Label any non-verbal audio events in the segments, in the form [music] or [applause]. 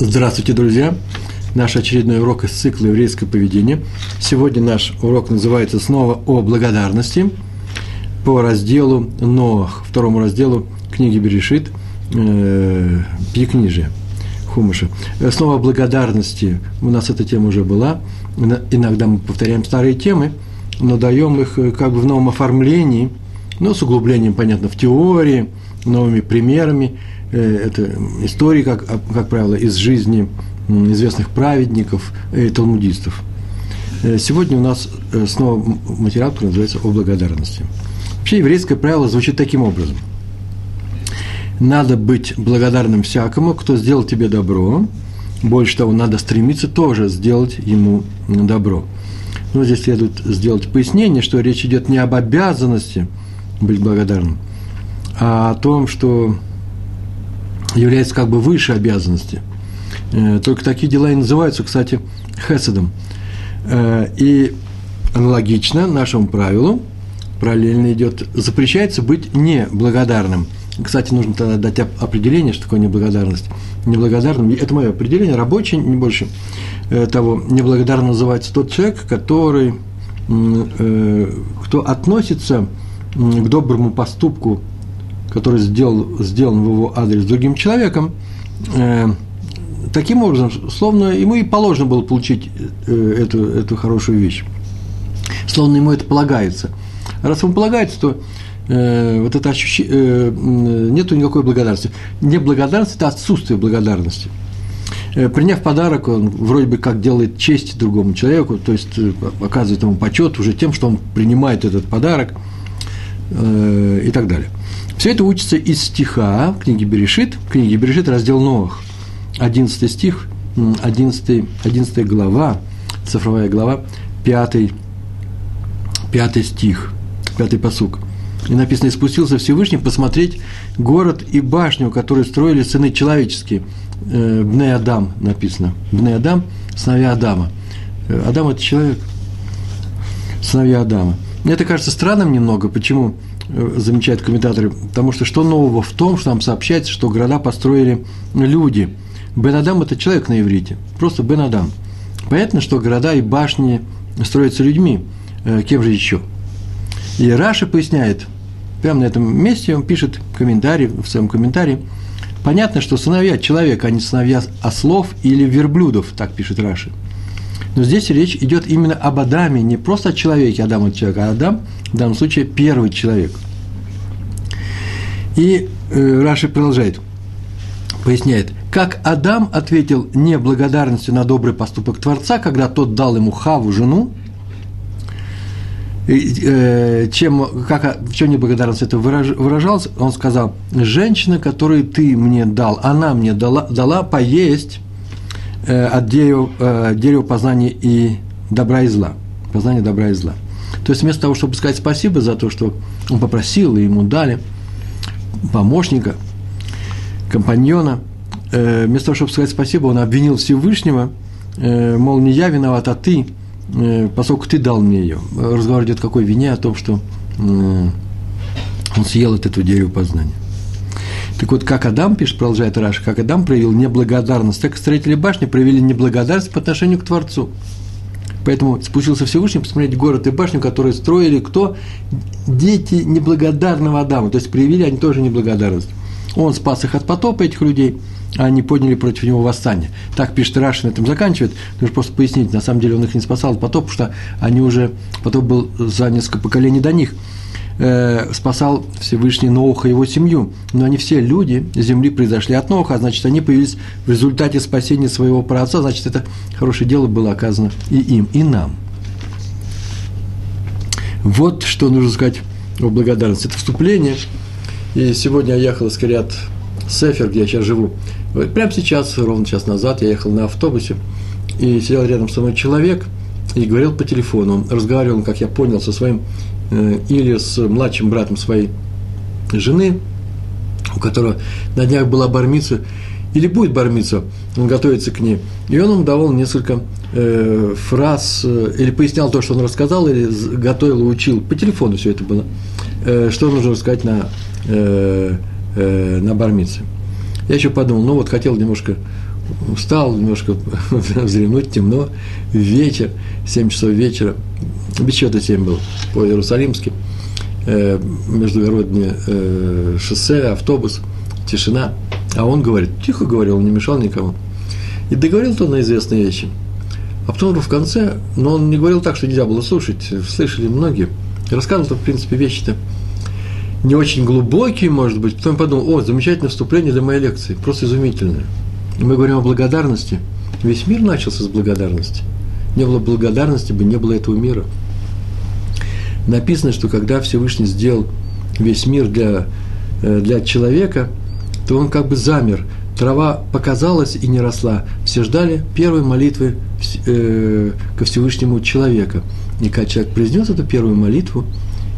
Здравствуйте, друзья! Наш очередной урок из цикла «Еврейское поведение». Сегодня наш урок называется снова «О благодарности» по разделу Ноах, второму разделу книги Берешит, э, Пьекнижия, Хумыша. Снова о благодарности. У нас эта тема уже была. Иногда мы повторяем старые темы, но даем их э, как бы в новом оформлении, но с углублением, понятно, в теории, новыми примерами – Э, это истории, как, как правило, из жизни известных праведников и талмудистов. Э, сегодня у нас э, снова материал, который называется «О благодарности». Вообще еврейское правило звучит таким образом. Надо быть благодарным всякому, кто сделал тебе добро. Больше того, надо стремиться тоже сделать ему добро. Но здесь следует сделать пояснение, что речь идет не об обязанности быть благодарным, а о том, что является как бы выше обязанности. Э, только такие дела и называются, кстати, хеседом. Э, и аналогично нашему правилу, параллельно идет, запрещается быть неблагодарным. Кстати, нужно тогда дать определение, что такое неблагодарность. Неблагодарным, это мое определение, рабочее, не больше э, того, неблагодарным называется тот человек, который, кто относится к доброму поступку который сделал, сделан в его адрес другим человеком, э, таким образом, словно ему и положено было получить э, эту, эту хорошую вещь. Словно ему это полагается. Раз ему полагается, то э, вот это ощущение, э, нету никакой благодарности. Неблагодарность – это отсутствие благодарности. Э, приняв подарок, он вроде бы как делает честь другому человеку, то есть э, оказывает ему почет уже тем, что он принимает этот подарок и так далее. Все это учится из стиха книги Берешит, книги Берешит, раздел Новых, 11 стих, 11, 11 глава, цифровая глава, 5, 5 стих, 5 посук. И написано, и спустился Всевышний посмотреть город и башню, которые строили сыны человеческие. Э, Бне Адам написано. Бне Адам, сыновья Адама. Э, Адам – это человек. Сыновья Адама. Мне это кажется странным немного. Почему? Э, замечают комментаторы, потому что что нового в том, что нам сообщается, что города построили люди. Бен Адам – это человек на иврите, просто Бен Адам. Понятно, что города и башни строятся людьми, э, кем же еще? И Раша поясняет, прямо на этом месте он пишет комментарий, в своем комментарии, понятно, что сыновья человека, а не сыновья ослов или верблюдов, так пишет Раши – но здесь речь идет именно об Адаме, не просто о человеке, Адам – это человек, а Адам, в данном случае, первый человек. И э, Раши продолжает, поясняет, как Адам ответил неблагодарностью на добрый поступок Творца, когда тот дал ему Хаву, жену, э, чем, как, в чем неблагодарность это выражалось, он сказал, женщина, которую ты мне дал, она мне дала, дала поесть от дерева, э, дерева познания и добра и зла. Познание добра и зла. То есть вместо того, чтобы сказать спасибо за то, что он попросил, и ему дали помощника, компаньона, э, вместо того, чтобы сказать спасибо, он обвинил Всевышнего, мол, не я виноват, а ты, поскольку ты дал мне ее. Разговор идет о какой вине, о том, что он съел от этого дерева познания. Так вот, как Адам, пишет, продолжает Раша, как Адам проявил неблагодарность, так и строители башни проявили неблагодарность по отношению к Творцу. Поэтому спустился Всевышний посмотреть город и башню, которые строили кто? Дети неблагодарного Адама. То есть проявили они тоже неблагодарность. Он спас их от потопа, этих людей, а они подняли против него восстание. Так пишет Раши, на этом заканчивает. Нужно просто пояснить, на самом деле он их не спасал от потопа, потому что они уже, потоп был за несколько поколений до них – э, спасал Всевышний Ноуха и его семью. Но они все люди земли произошли от Ноуха, а значит, они появились в результате спасения своего праотца, значит, это хорошее дело было оказано и им, и нам. Вот что нужно сказать о благодарности. Это вступление. И сегодня я ехал из Кириат Сефер, где я сейчас живу. Прямо сейчас, ровно час назад, я ехал на автобусе, и сидел рядом со мной человек и говорил по телефону. Он разговаривал, как я понял, со своим или с младшим братом своей жены, у которого на днях была бармица, или будет бармица, он готовится к ней. И он ему давал несколько э, фраз, э, или пояснял то, что он рассказал, или готовил учил. По телефону все это было. Э, что нужно рассказать на, э, э, на бармице. Я еще подумал, ну вот хотел немножко устал, немножко [laughs] вздремнуть, темно, вечер, 7 часов вечера, без счета 7 был, по Иерусалимски, э, междугороднее э, шоссе, автобус, тишина. А он говорит, тихо говорил, он не мешал никому. И договорил-то на известные вещи. А потом в конце, но он не говорил так, что нельзя было слушать, слышали многие. Рассказывал-то, в принципе, вещи-то не очень глубокие, может быть. Потом подумал, о, замечательное вступление для моей лекции, просто изумительное. Мы говорим о благодарности. Весь мир начался с благодарности. Не было благодарности бы, не было этого мира. Написано, что когда Всевышний сделал весь мир для, э, для человека, то он как бы замер. Трава показалась и не росла. Все ждали первой молитвы э, ко Всевышнему человека. И когда человек произнес эту первую молитву,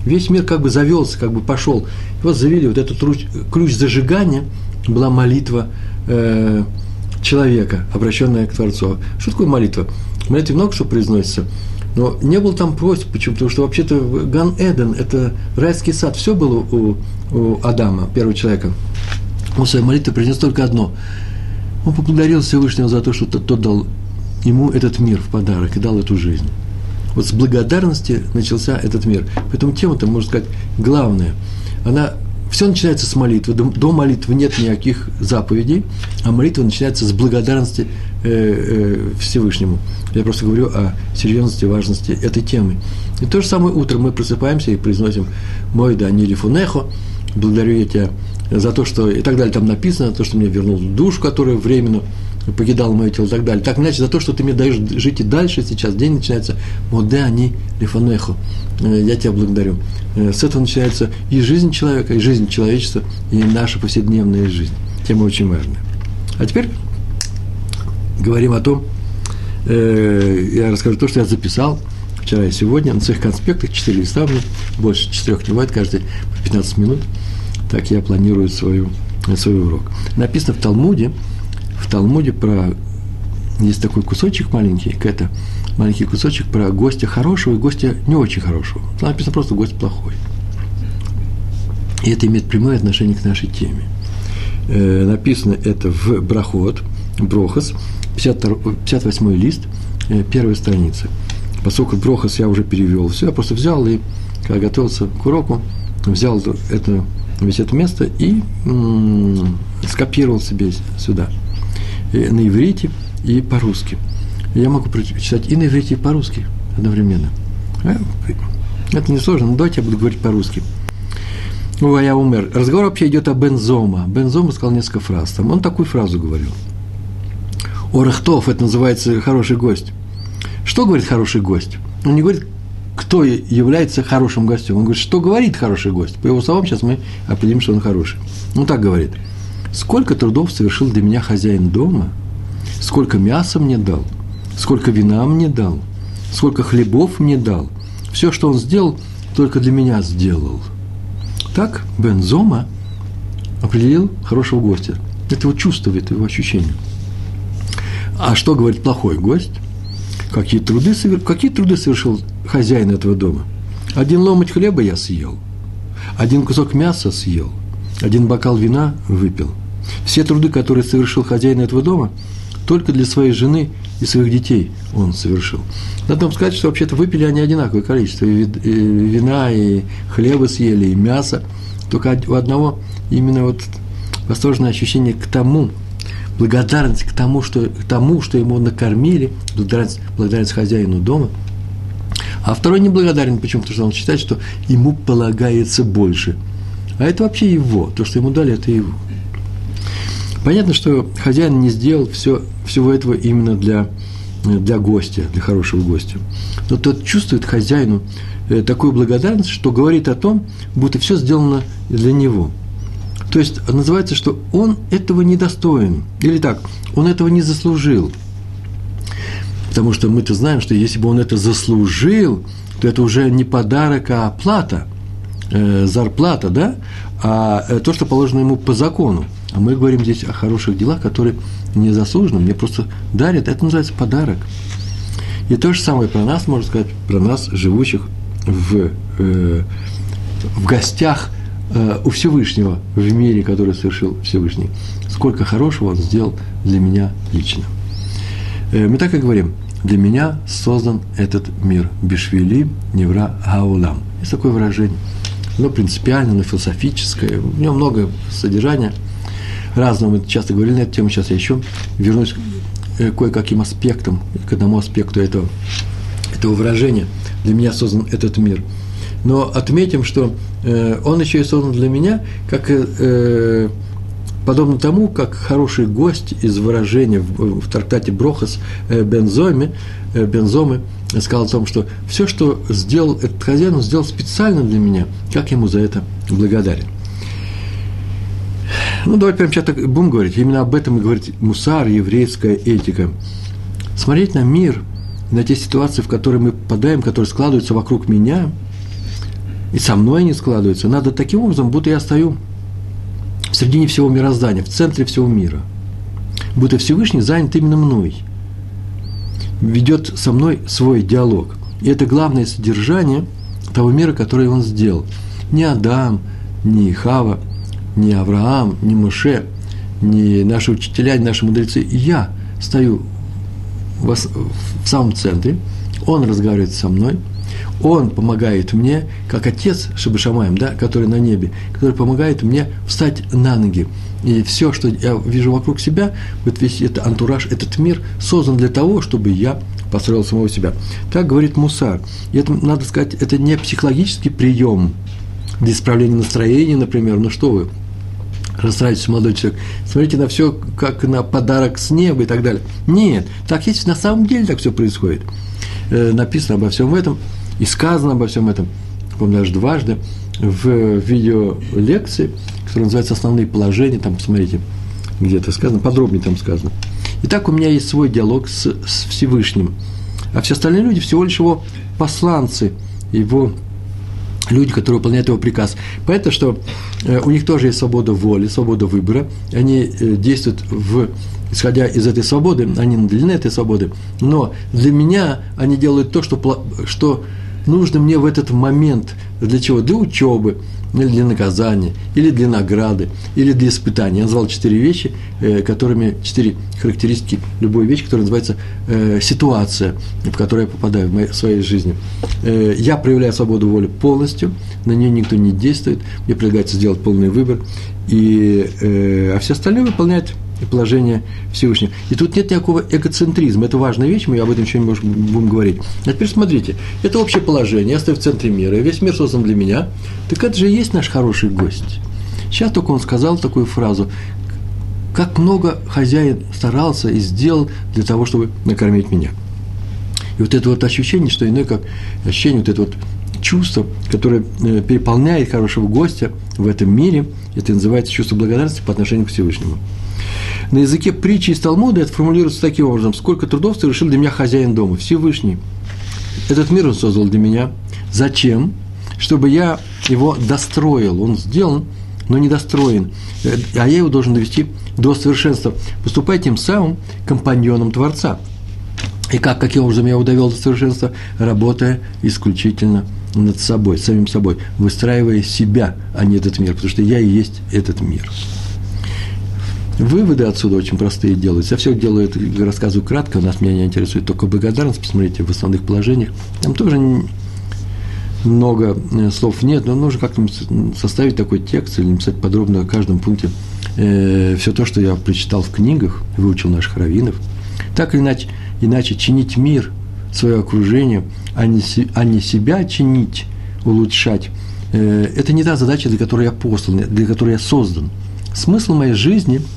весь мир как бы завелся, как бы пошел. И вот завели вот этот ключ, ключ зажигания, была молитва э, человека, обращенная к Творцу. Что такое молитва? В молитве много что произносится, но не было там просьб. Почему? Потому что вообще-то Ган Эден – это райский сад. Все было у, у Адама, первого человека. Он своей молитве произнес только одно. Он поблагодарил Всевышнего за то, что тот дал ему этот мир в подарок и дал эту жизнь. Вот с благодарности начался этот мир. Поэтому тема-то, можно сказать, главная. Она все начинается с молитвы. До, молитвы нет никаких заповедей, а молитва начинается с благодарности э, э, Всевышнему. Я просто говорю о серьезности, важности этой темы. И то же самое утром мы просыпаемся и произносим «Мой да не фунехо», благодарю я тебя за то, что и так далее там написано, то, что мне вернул душу, которая временно покидал мое тело и так далее. Так иначе за то, что ты мне даешь жить и дальше сейчас, день начинается «Моде они лифанеху». Э, я тебя благодарю. Э, с этого начинается и жизнь человека, и жизнь человечества, и наша повседневная жизнь. Тема очень важная. А теперь говорим о том, э, я расскажу то, что я записал вчера и сегодня на своих конспектах, 4 листа, больше четырех не бывает, каждый по 15 минут. Так я планирую свою, свой урок. Написано в Талмуде, Талмуде про есть такой кусочек маленький, это маленький кусочек про гостя хорошего и гостя не очень хорошего. Написано просто гость плохой. И это имеет прямое отношение к нашей теме. Э, написано это в Брахот, Брохас, 52, 58 лист, э, первая страница. Поскольку Брохас я уже перевел все, я просто взял и, когда готовился к уроку, взял это, весь это место и м- скопировал себе сюда. И на иврите и по-русски. Я могу прочитать и на иврите, и по-русски одновременно. Э, это не сложно, но давайте я буду говорить по-русски. Ну, а я умер. Разговор вообще идет о Бензома. Бензома сказал несколько фраз. Там он такую фразу говорил. Орехтов, это называется хороший гость. Что говорит хороший гость? Он не говорит, кто является хорошим гостем. Он говорит, что говорит хороший гость. По его словам, сейчас мы определим, что он хороший. Он так говорит. Сколько трудов совершил для меня хозяин дома, сколько мяса мне дал, сколько вина мне дал, сколько хлебов мне дал. Все, что он сделал, только для меня сделал. Так Бензома определил хорошего гостя. Это его чувство, это его ощущение. А что говорит плохой гость? Какие труды, какие труды совершил хозяин этого дома? Один ломоть хлеба я съел, один кусок мяса съел, один бокал вина выпил. Все труды, которые совершил хозяин этого дома, только для своей жены и своих детей он совершил. Надо вам сказать, что вообще-то выпили они одинаковое количество. И вина, и хлеба съели, и мясо. Только у одного именно вот восторженное ощущение к тому, благодарность к тому, что, к тому, что ему накормили, благодарность, благодарность хозяину дома. А второй неблагодарен, почему? Потому что он считает, что ему полагается больше. А это вообще его. То, что ему дали, это его. Понятно, что хозяин не сделал все, всего этого именно для, для гостя, для хорошего гостя. Но тот чувствует хозяину э, такую благодарность, что говорит о том, будто все сделано для него. То есть называется, что он этого не достоин. Или так, он этого не заслужил. Потому что мы-то знаем, что если бы он это заслужил, то это уже не подарок, а оплата, э, зарплата, да? А э, то, что положено ему по закону. А мы говорим здесь о хороших делах, которые не заслужены, мне просто дарят. Это называется подарок. И то же самое про нас, можно сказать, про нас, живущих в, э, в гостях э, у Всевышнего в мире, который совершил Всевышний. Сколько хорошего Он сделал для меня лично. Э, мы так и говорим, для меня создан этот мир. Бишвили Невра Гаулам. Есть такое выражение. Оно принципиально, оно философическое. В нем много содержания разного. Мы часто говорили на эту тему. Сейчас я еще вернусь э, кое-каким аспектам, к одному аспекту этого, этого выражения. Для меня создан этот мир. Но отметим, что э, он еще и создан для меня, как э, подобно тому, как хороший гость из выражения в, в трактате Брохас Бензоме, э, Бензомы сказал о том, что все, что сделал этот хозяин, он сделал специально для меня, как ему за это благодарен. Ну, давайте прямо сейчас так будем говорить. Именно об этом и говорит мусар, еврейская этика. Смотреть на мир, на те ситуации, в которые мы попадаем, которые складываются вокруг меня, и со мной они складываются, надо таким образом, будто я стою в середине всего мироздания, в центре всего мира. Будто Всевышний занят именно мной. Ведет со мной свой диалог. И это главное содержание того мира, который он сделал. Не Адам, не Хава, не Авраам, не Моше, не наши учителя, не наши мудрецы. Я стою в самом центре, он разговаривает со мной – он помогает мне, как отец Шабашамаем, да, который на небе, который помогает мне встать на ноги. И все, что я вижу вокруг себя, вот весь этот антураж, этот мир создан для того, чтобы я построил самого себя. Так говорит Мусар. И это, надо сказать, это не психологический прием для исправления настроения, например. Ну что вы, расстраиваетесь, молодой человек, смотрите на все как на подарок с неба и так далее. Нет, так есть на самом деле так все происходит. Э, написано обо всем этом – и сказано обо всем этом, помню, даже дважды, в видео лекции, которая называется «Основные положения», там, посмотрите, где это сказано, подробнее там сказано. Итак, у меня есть свой диалог с, с Всевышним, а все остальные люди всего лишь его посланцы, его люди, которые выполняют его приказ. Поэтому, что э, у них тоже есть свобода воли, свобода выбора, они э, действуют в исходя из этой свободы, они наделены этой свободы, но для меня они делают то, что, что нужно мне в этот момент для чего? Для учебы, или для наказания, или для награды, или для испытания. Я назвал четыре вещи, э, которыми, четыре характеристики любой вещи, которая называется э, ситуация, в которую я попадаю в моей, своей жизни. Э, я проявляю свободу воли полностью, на нее никто не действует, мне предлагается сделать полный выбор, и, а все остальные выполняют положение Всевышнего. И тут нет никакого эгоцентризма. Это важная вещь, мы об этом еще немножко будем говорить. А теперь смотрите, это общее положение, я стою в центре мира, и весь мир создан для меня. Так это же и есть наш хороший гость. Сейчас только он сказал такую фразу, как много хозяин старался и сделал для того, чтобы накормить меня. И вот это вот ощущение, что иное как ощущение, вот это вот чувство, которое э, переполняет хорошего гостя в этом мире, это называется чувство благодарности по отношению к Всевышнему. На языке притчи из Талмуда это формулируется таким образом. Сколько трудов совершил для меня хозяин дома, Всевышний. Этот мир он создал для меня. Зачем? Чтобы я его достроил. Он сделан, но не достроен. А я его должен довести до совершенства, поступая тем самым компаньоном Творца. И как, каким образом я его довел до совершенства? Работая исключительно над собой, самим собой, выстраивая себя, а не этот мир, потому что я и есть этот мир. Выводы отсюда очень простые делаются. Я все делаю, рассказываю кратко, у нас меня не интересует только благодарность, посмотрите в основных положениях. Там тоже много э, слов нет, но нужно как-то составить такой текст или написать подробно о каждом пункте э, все то, что я прочитал в книгах, выучил наших раввинов. Так или иначе, иначе чинить мир, свое окружение, а не, а не себя чинить, улучшать, э, это не та задача, для которой я послан, для которой я создан. Смысл моей жизни –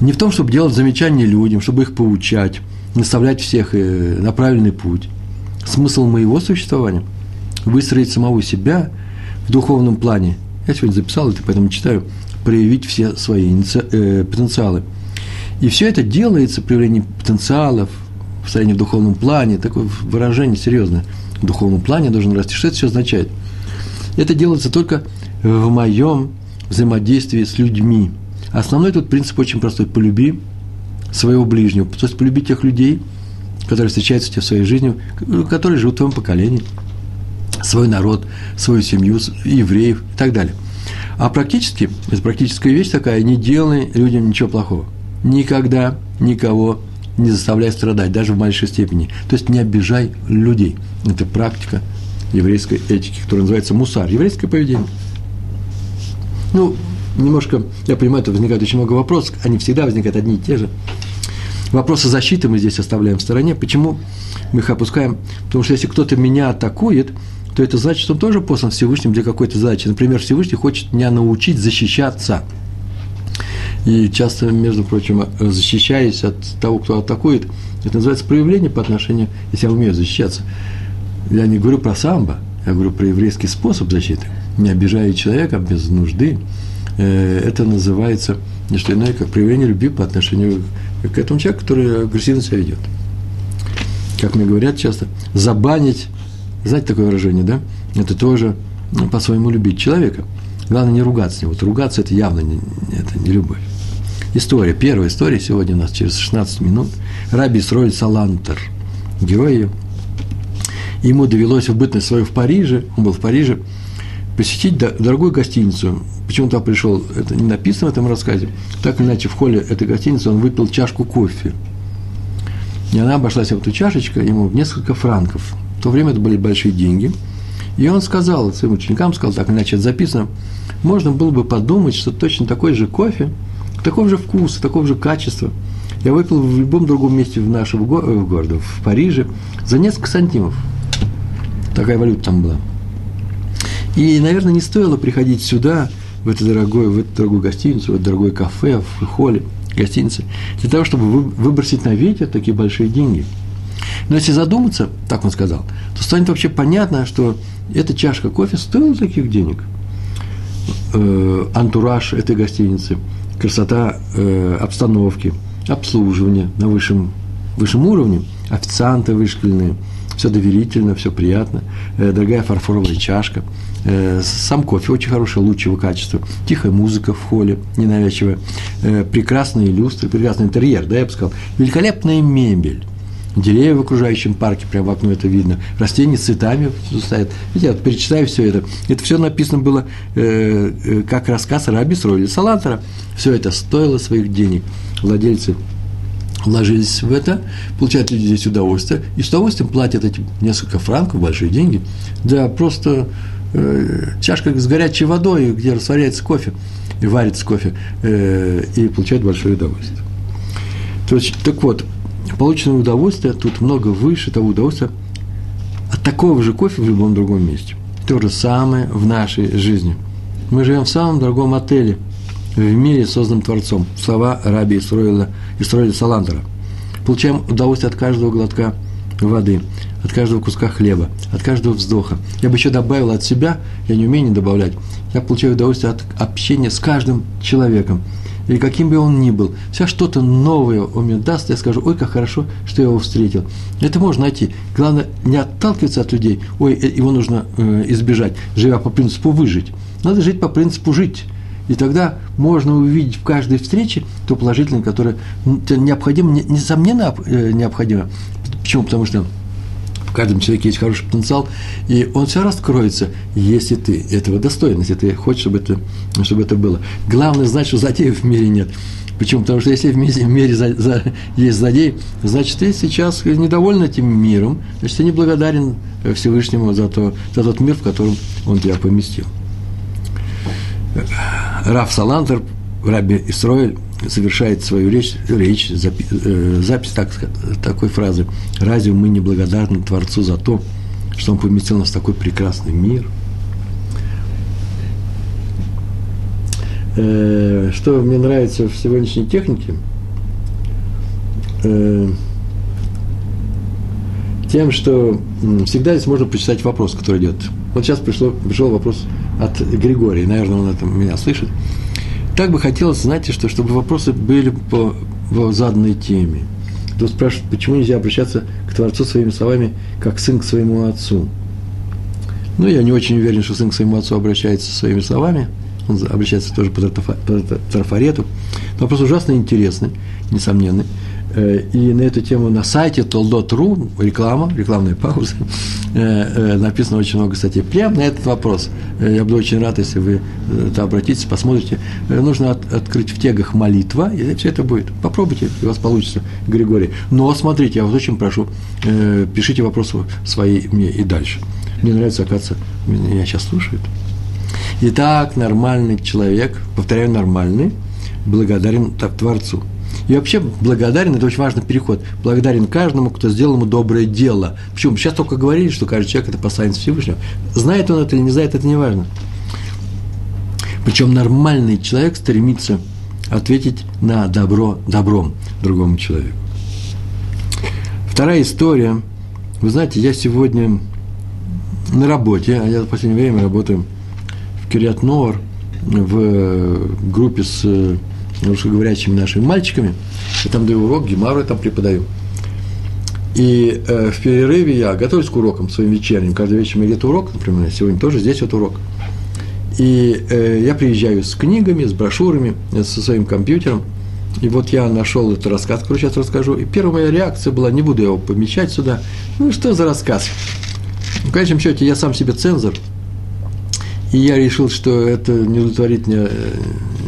не в том, чтобы делать замечания людям, чтобы их поучать, наставлять всех э, на правильный путь. Смысл моего существования – выстроить самого себя в духовном плане. Я сегодня записал это, поэтому читаю. Проявить все свои э, потенциалы. И все это делается, проявление потенциалов, в состоянии в духовном плане, такое выражение серьезное. В духовном плане должен расти. Что это все означает? Это делается только в моем взаимодействии с людьми. Основной тут принцип очень простой. Полюби своего ближнего. То есть полюби тех людей, которые встречаются у тебя в своей жизни, которые живут в твоем поколении. свой народ, свою семью, евреев и так далее. А практически, это практическая вещь такая, не делай людям ничего плохого. Никогда никого не заставляй страдать, даже в большей степени. То есть не обижай людей. Это практика еврейской этики, которая называется мусар, еврейское поведение. Ну, немножко, я понимаю, это возникает очень много вопросов, они всегда возникают одни и те же. Вопросы защиты мы здесь оставляем в стороне. Почему мы их опускаем? Потому что если кто-то меня атакует, то это значит, что он тоже послан Всевышним для какой-то задачи. Например, Всевышний хочет меня научить защищаться. И часто, между прочим, защищаясь от того, кто атакует, это называется проявление по отношению, если я умею защищаться. Я не говорю про самбо, я говорю про еврейский способ защиты. Не обижая человека без нужды, э, это называется не что иное, как проявление любви по отношению к этому человеку, который агрессивно себя ведет. Как мне говорят часто, забанить, знаете такое выражение, да? Это тоже ну, по-своему любить человека. Главное не ругаться с ним. Вот ругаться – это явно не, это не любовь. История, первая история сегодня у нас через 16 минут. Раби Сроль Салантер, герой. Ему довелось в бытность свою в Париже, он был в Париже, посетить дорогую гостиницу. Почему он туда пришел, это не написано в этом рассказе. Так или иначе, в холле этой гостиницы он выпил чашку кофе. И она обошлась в эту чашечку ему в несколько франков. В то время это были большие деньги. И он сказал своим ученикам, сказал, так иначе это записано, можно было бы подумать, что точно такой же кофе, такого же вкуса, такого же качества я выпил в любом другом месте в нашего города, в Париже, за несколько сантимов. Такая валюта там была. И, наверное, не стоило приходить сюда, в эту дорогую, в эту дорогую гостиницу, в это дорогое кафе, в холле гостиницы, для того, чтобы выбросить на ветер такие большие деньги. Но если задуматься, так он сказал, то станет вообще понятно, что эта чашка кофе стоила таких денег. Э, антураж этой гостиницы, красота э, обстановки, обслуживание на высшем, высшем уровне, официанты вышкаленные – все доверительно, все приятно, э, дорогая фарфоровая чашка, э, сам кофе очень хороший, лучшего качества, тихая музыка в холле, ненавязчивая, э, прекрасные люстры, прекрасный интерьер, да, я бы сказал, великолепная мебель, деревья в окружающем парке, прямо в окно это видно, растения с цветами стоят. Видите, я вот перечитаю все это. Это все написано было э, э, как рассказ Раби Сроли Салантера. Все это стоило своих денег. Владельцы вложились в это, получают люди здесь удовольствие, и с удовольствием платят эти несколько франков, большие деньги, да просто э, чашка с горячей водой, где растворяется кофе, и варится кофе, э, и получают большое удовольствие. То есть, так вот, полученное удовольствие тут много выше того удовольствия от такого же кофе в любом другом месте. То же самое в нашей жизни. Мы живем в самом дорогом отеле – в мире, созданном Творцом. Слова раби Исроиля, Исроиля Саландера. Получаем удовольствие от каждого глотка воды, от каждого куска хлеба, от каждого вздоха. Я бы еще добавил от себя, я не умею не добавлять, я получаю удовольствие от общения с каждым человеком. Или каким бы он ни был, вся что-то новое он мне даст, я скажу, ой, как хорошо, что я его встретил. Это можно найти. Главное, не отталкиваться от людей, ой, э, его нужно э, избежать, живя по принципу выжить. Надо жить по принципу жить. И тогда можно увидеть в каждой встрече то положительное, которое необходимо, несомненно э, необходимо. Почему? Потому что в каждом человеке есть хороший потенциал, и он все раскроется, если ты этого достоин, если ты хочешь, чтобы это, чтобы это было. Главное знать, что злодеев в мире нет. Почему? Потому что если в мире, в мире за, за, есть злодей, значит, ты сейчас недоволен этим миром, значит, ты неблагодарен Всевышнему за, то, за тот мир, в котором он тебя поместил. Раф Салантер, Раби Исроэль, совершает свою речь, речь запи, э, запись так, такой фразы. «Разве мы не благодарны Творцу за то, что Он поместил нас в такой прекрасный мир?» э, Что мне нравится в сегодняшней технике? Э, тем, что всегда здесь можно почитать вопрос, который идет. Вот сейчас пришло, пришел вопрос от Григория, наверное, он это меня слышит. Так бы хотелось, знаете, что, чтобы вопросы были по, по заданной теме. Тут спрашивают, почему нельзя обращаться к Творцу своими словами, как сын к своему отцу. Ну, я не очень уверен, что сын к своему отцу обращается своими словами. Он обращается тоже по трафарету. Но вопрос ужасно интересный, несомненный. Э, и на эту тему на сайте toldot.ru, реклама, рекламная пауза, [laughs] э, э, написано очень много статей. Прямо на этот вопрос. Я буду очень рад, если вы там обратитесь, посмотрите. Нужно от, открыть в тегах молитва, и все это будет. Попробуйте, у вас получится, Григорий. Но смотрите, я вас очень прошу, пишите вопросы свои мне и дальше. Мне нравится, оказывается, меня сейчас слушают. Итак, нормальный человек, повторяю, нормальный, благодарен Творцу – и вообще благодарен, это очень важный переход, благодарен каждому, кто сделал ему доброе дело. Почему? Сейчас только говорили, что каждый человек – это посланец Всевышнего. Знает он это или не знает, это не важно. Причем нормальный человек стремится ответить на добро добром другому человеку. Вторая история. Вы знаете, я сегодня на работе, а я в последнее время работаю в Кириат Нор, в группе с русскоговорящими нашими мальчиками. Я там даю урок, гемару я там преподаю. И э, в перерыве я готовлюсь к урокам своим вечерним. Каждый вечер у меня где-то урок, например, сегодня тоже здесь вот урок. И э, я приезжаю с книгами, с брошюрами, э, со своим компьютером. И вот я нашел этот рассказ, который сейчас расскажу. И первая моя реакция была, не буду его помещать сюда. Ну, что за рассказ? В конечном счете, я сам себе цензор. И я решил, что это не удовлетворит ни,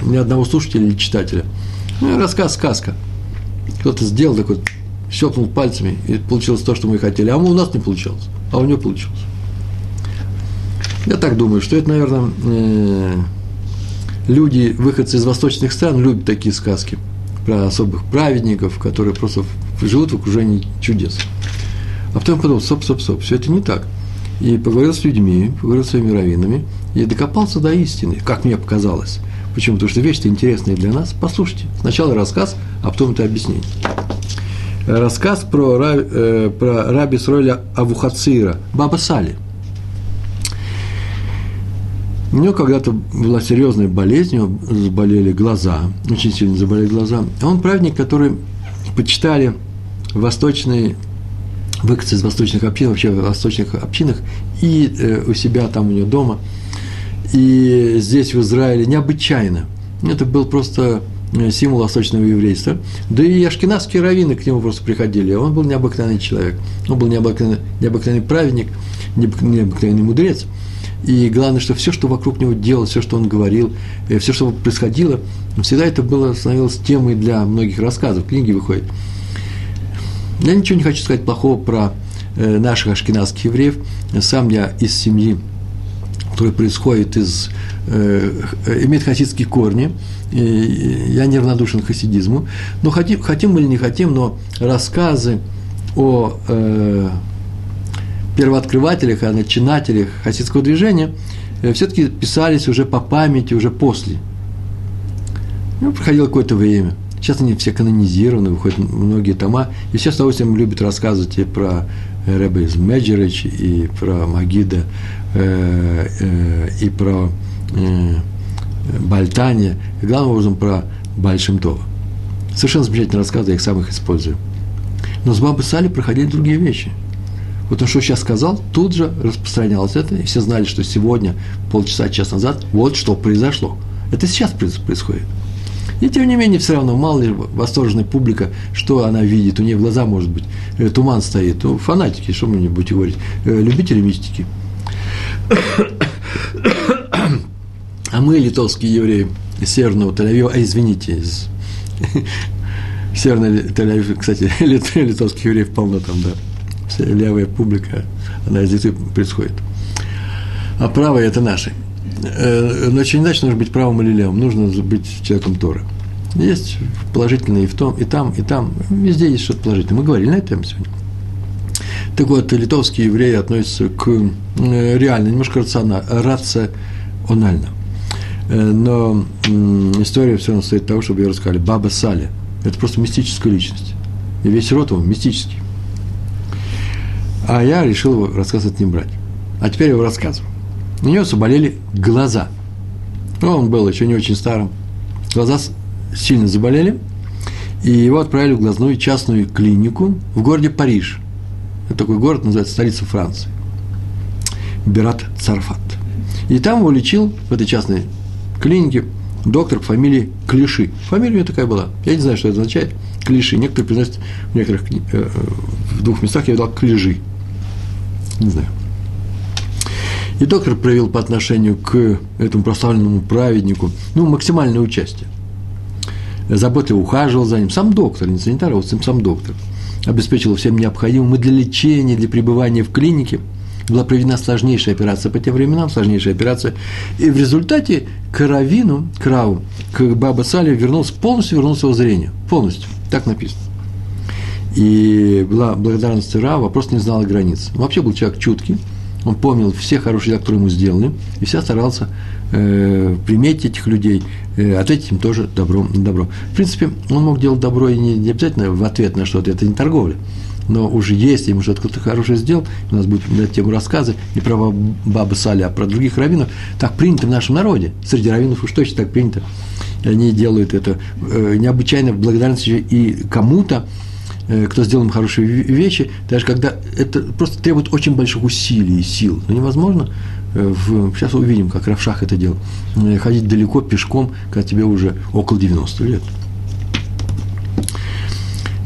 ни одного слушателя или читателя. Ну, рассказ, сказка. Кто-то сделал такой, щелкнул пальцами, и получилось то, что мы хотели. А у нас не получалось, а у него получилось. Я так думаю, что это, наверное, э, люди, выходцы из восточных стран, любят такие сказки про особых праведников, которые просто живут в окружении чудес. А потом подумал, стоп, стоп, стоп, все это не так. И поговорил с людьми, поговорил с своими раввинами, и докопался до истины, как мне показалось. Почему? Потому что вещи интересные для нас. Послушайте. Сначала рассказ, а потом это объяснение. Рассказ про, э, про раби Сроля Авухацира, Баба Сали. У него когда-то была серьезная болезнь, у него заболели глаза, очень сильно заболели глаза. Он праведник, который почитали восточные выходцы из восточных общин, вообще в восточных общинах, и э, у себя там у него дома – и здесь, в Израиле, необычайно. Это был просто э, символ восточного еврейства. Да и ашкенадские раввины к нему просто приходили. Он был необыкновенный человек. Он был необыкновенный, необыкновенный праведник, необыкновенный мудрец. И главное, что все, что вокруг него делалось, все, что он говорил, э, все, что происходило, всегда это было, становилось темой для многих рассказов, книги выходят. Я ничего не хочу сказать плохого про э, наших ашкенадских евреев. Сам я из семьи который происходит из, э, имеет хасидские корни, и я неравнодушен к хасидизму, но хотим, хотим или не хотим, но рассказы о э, первооткрывателях, о начинателях хасидского движения э, все-таки писались уже по памяти, уже после. Ну, проходило какое-то время. Сейчас они все канонизированы, выходят многие тома. И все с удовольствием любят рассказывать и про Рэбе из Меджерич, и про Магида Э, э, и про э, и главным образом про Бальшемтова. Совершенно замечательные рассказы, я их сам их использую. Но с Бабой Сали проходили другие вещи. Вот он что сейчас сказал, тут же распространялось это, и все знали, что сегодня, полчаса, час назад, вот что произошло. Это сейчас происходит. И тем не менее, все равно, мало ли восторженная публика, что она видит, у нее глаза, может быть, туман стоит. Ну, фанатики, что мне будете говорить, любители мистики – а мы, литовские евреи из Северного тель а извините, из [laughs] Северного тель кстати, [laughs] литовских евреев полно там, да. Вся левая публика, она из Литвы происходит. А правые – это наши. Э, но очень иначе нужно быть правым или левым, нужно быть человеком Торы. Есть положительные и в том, и там, и там. Везде есть что-то положительное. Мы говорили на тему сегодня. Так вот, литовские евреи относятся к э, реально, немножко рационально. Э, но история все равно стоит того, чтобы ее рассказали. Баба Сали. Это просто мистическая личность. И весь род его мистический. А я решил его рассказывать не брать. А теперь я его рассказываю. У него заболели глаза. Ну, он был еще не очень старым. Глаза сильно заболели. И его отправили в глазную частную клинику в городе Париж. Это такой город, называется столица Франции. Бират Царфат. И там его лечил, в этой частной клинике, доктор по фамилии Клиши. Фамилия у него такая была. Я не знаю, что это означает. Клиши. Некоторые приносят в некоторых э, в двух местах я видал Клижи. Не знаю. И доктор проявил по отношению к этому прославленному праведнику ну, максимальное участие. Заботливо ухаживал за ним. Сам доктор, не санитар, а вот сам доктор. Обеспечил всем необходимым и для лечения, и для пребывания в клинике – была проведена сложнейшая операция по тем временам, сложнейшая операция. И в результате к Равину, к Баба Сале вернулся, полностью вернулся его зрение. Полностью. Так написано. И была благодарность Рава, просто не знала границ. Вообще был человек чуткий, он помнил все хорошие дела, которые ему сделали, и вся старался э, приметить этих людей, э, ответить им тоже добро на добро. В принципе, он мог делать добро и не, не обязательно в ответ на что-то, это не торговля. Но уже если ему что-то кто-то хорошее сделал, у нас будет на эту тему рассказы не про Бабы Сали, а про других раввинов, так принято в нашем народе, среди раввинов уж точно так принято, и они делают это э, необычайно в благодарности и кому-то, кто сделал им хорошие вещи, даже когда это просто требует очень больших усилий и сил. Но невозможно, э, в, сейчас увидим, как Равшах это делал, ходить далеко пешком, когда тебе уже около 90 лет.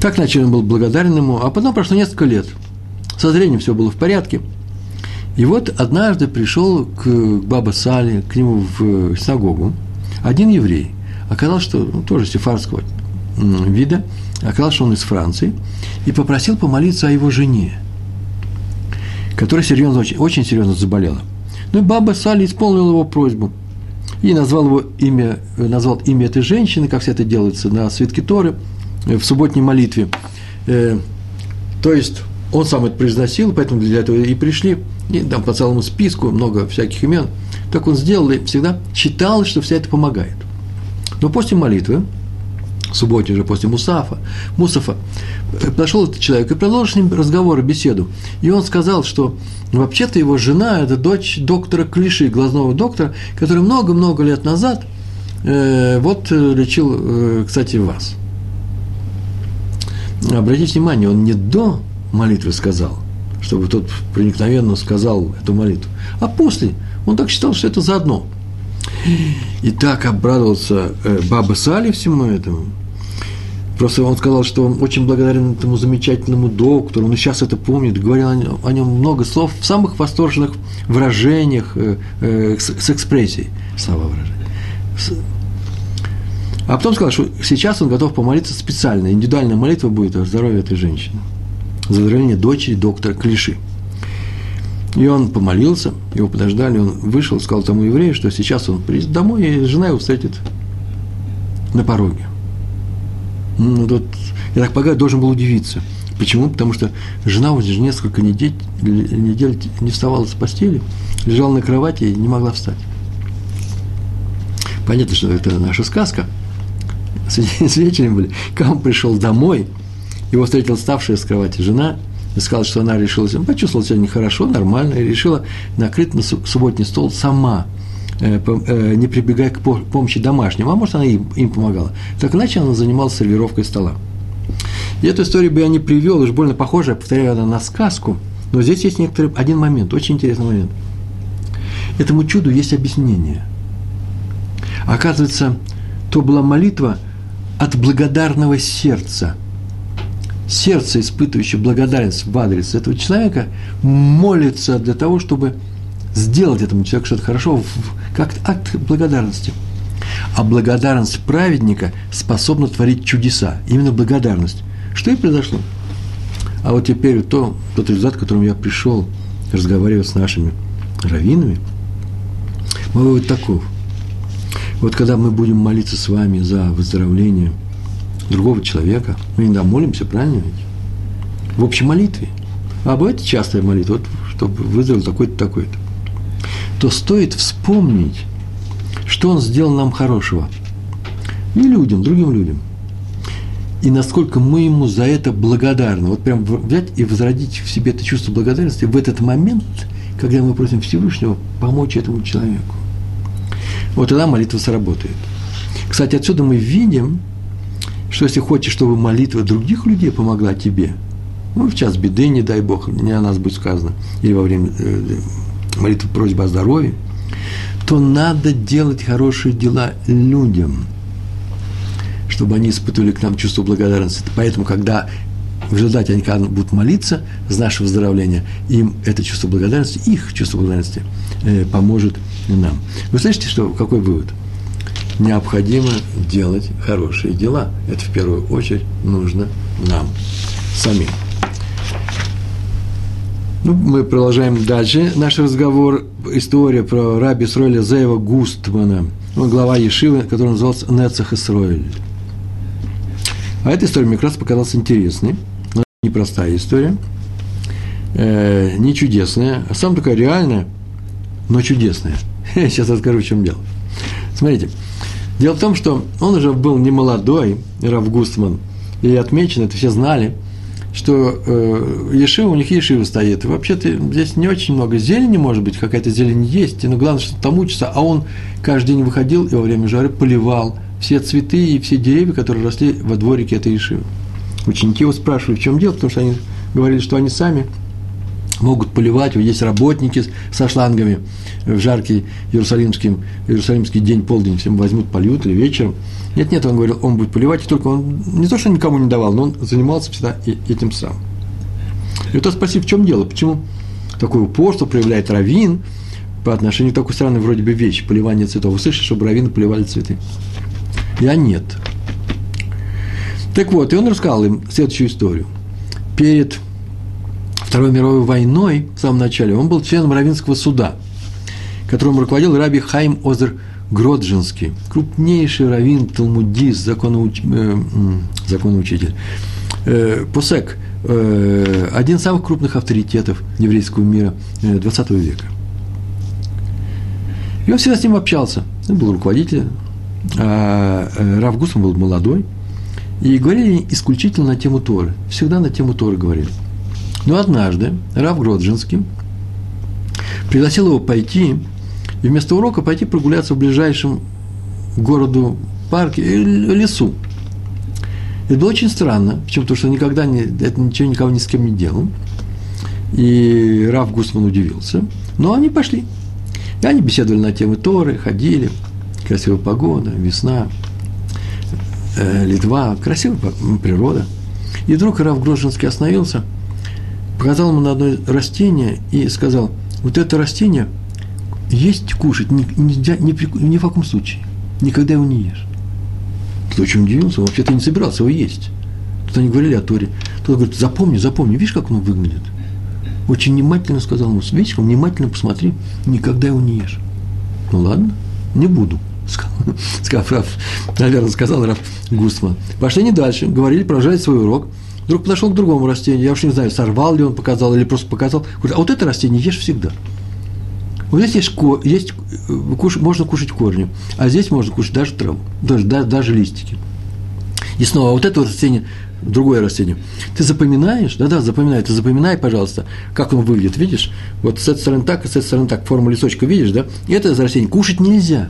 Так начали он был благодарен ему, а потом прошло несколько лет. Со зрением все было в порядке. И вот однажды пришел к Баба Сали, к нему в синагогу, один еврей. Оказалось, что ну, тоже сефарского вида, оказалось, что он из Франции, и попросил помолиться о его жене, которая серьезно, очень, очень серьезно заболела. Ну и Баба Сали исполнил его просьбу и назвал его имя, назвал имя этой женщины, как все это делается на свитке Торы – в субботней молитве. Э, то есть он сам это произносил, поэтому для этого и пришли. И там по целому списку много всяких имен. Так он сделал и всегда считал, что вся это помогает. Но после молитвы, субботе уже после Мусафа, Мусафа, э, подошел этот человек и продолжил с ним разговор беседу. И он сказал, что вообще-то его жена – это дочь доктора Клиши, глазного доктора, который много-много лет назад э, вот э, лечил, э, кстати, вас – обратите внимание, он не до молитвы сказал, чтобы тот проникновенно сказал эту молитву, а после. Он так считал, что это заодно. И так обрадовался э, Баба Сали всему этому. Просто он сказал, что он очень благодарен этому замечательному доктору, он сейчас это помнит, говорил о нем много слов в самых восторженных выражениях, э, э, с экспрессией слова выражения а потом сказал, что сейчас он готов помолиться специально. Индивидуальная молитва будет о здоровье этой женщины. За здоровье дочери доктора Клиши. И он помолился, его подождали, он вышел, сказал тому еврею, что сейчас он приедет домой, и жена его встретит на пороге. Ну, тут, я так полагаю, должен был удивиться. Почему? Потому что жена уже несколько недель, недель не вставала с постели, лежала на кровати и не могла встать. Понятно, что это наша сказка [laughs] – свидетелями были. Он пришел домой, его встретила ставшая с кровати жена, и сказала, что она решила, почувствовала себя нехорошо, нормально, и решила накрыть на субботний стол сама, не прибегая к помощи домашним, а может, она им, помогала. Так иначе она занималась сервировкой стола. И эту историю бы я не привел, уж больно похожая, повторяю, она на сказку, но здесь есть некоторый один момент, очень интересный момент. Этому чуду есть объяснение. Оказывается, то была молитва от благодарного сердца. Сердце, испытывающее благодарность в адрес этого человека, молится для того, чтобы сделать этому человеку что-то хорошо, как акт благодарности. А благодарность праведника способна творить чудеса. Именно благодарность. Что и произошло. А вот теперь то, тот результат, к которому я пришел, разговаривая с нашими раввинами, мой вывод таков – вот когда мы будем молиться с вами за выздоровление другого человека, мы иногда молимся, правильно ведь? В общей молитве. А бывает частая молитва, вот, чтобы выздоровел такой-то, такой-то. То стоит вспомнить, что он сделал нам хорошего. И людям, другим людям. И насколько мы ему за это благодарны. Вот прям взять и возродить в себе это чувство благодарности в этот момент, когда мы просим Всевышнего помочь этому человеку вот тогда молитва сработает. Кстати, отсюда мы видим, что если хочешь, чтобы молитва других людей помогла тебе, ну, в час беды, не дай Бог, не о нас будет сказано, или во время молитвы просьбы о здоровье, то надо делать хорошие дела людям, чтобы они испытывали к нам чувство благодарности. Поэтому, когда в результате они когда будут молиться за наше выздоровление, им это чувство благодарности, их чувство благодарности э, поможет нам. Вы слышите, что, какой вывод? Необходимо делать хорошие дела. Это в первую очередь нужно нам самим. Ну, мы продолжаем дальше наш разговор. История про раби Сройля Зеева Густмана. Он глава Ешивы, который назывался Нецах Исроэль. А эта история мне как раз показалась интересной. Она непростая история, э, не чудесная, а сам такая реальная, но чудесная. [laughs] Сейчас расскажу, в чем дело. Смотрите, дело в том, что он уже был не молодой, Раф Густман, и отмечено, это все знали – что э, Ешива, у них Ешива стоит. Вообще-то здесь не очень много зелени, может быть, какая-то зелень есть, но главное, что там учится, а он каждый день выходил и во время жары поливал все цветы и все деревья, которые росли во дворике этой Ешивы. Ученики его спрашивали, в чем дело, потому что они говорили, что они сами могут поливать, есть работники со шлангами в жаркий иерусалимский, иерусалимский день, полдень, всем возьмут, польют или вечером – нет, нет, он говорил, он будет поливать, и только он не то, что никому не давал, но он занимался всегда этим сам. И вот спроси, в чем дело, почему такое упорство проявляет равин по отношению к такой странной вроде бы вещи, поливание цветов. Вы слышите, чтобы раввины поливали цветы? Я нет. Так вот, и он рассказал им следующую историю. Перед Второй мировой войной, в самом начале, он был членом Равинского суда, которым руководил раби Хайм Озер Гроджинский, крупнейший раввин, талмудист, законоуч... э, законоучитель, э, Посек, э, один из самых крупных авторитетов еврейского мира э, 20 века. И он всегда с ним общался. Он был руководителем, а э, Рав Гусман был молодой. И говорили исключительно на тему Торы. Всегда на тему Торы говорили. Но однажды Рав Гроджинский пригласил его пойти и вместо урока пойти прогуляться в ближайшем городу парке, лесу. Это было очень странно, почему? Потому что никогда не, это ничего никого ни с кем не делал. И Раф Гусман удивился. Но они пошли. И они беседовали на темы Торы, ходили. Красивая погода, весна, э, Литва, красивая природа. И вдруг Раф Грожинский остановился, показал ему на одно растение и сказал, вот это растение – есть кушать нельзя ни, ни в каком случае. Никогда его не ешь. Кто очень удивился, он вообще-то не собирался его есть. Тут они говорили о Торе. Тот говорит, запомни, запомни, видишь, как он выглядит? Очень внимательно сказал ему, видишь, внимательно посмотри, никогда его не ешь. Ну ладно, не буду, сказал, [laughs] Раф, наверное, сказал Раф Густман. Пошли не дальше, говорили, продолжали свой урок. Вдруг подошел к другому растению, я уж не знаю, сорвал ли он, показал или просто показал. Говорит, а вот это растение ешь всегда – вот здесь есть, есть куш, можно кушать корни, а здесь можно кушать даже траву, даже, даже, даже листики. И снова вот это растение, другое растение. Ты запоминаешь, да-да, запоминай, ты запоминай, пожалуйста, как он выглядит, видишь? Вот с этой стороны так, и с этой стороны так, форму листочка видишь, да? И это растение кушать нельзя.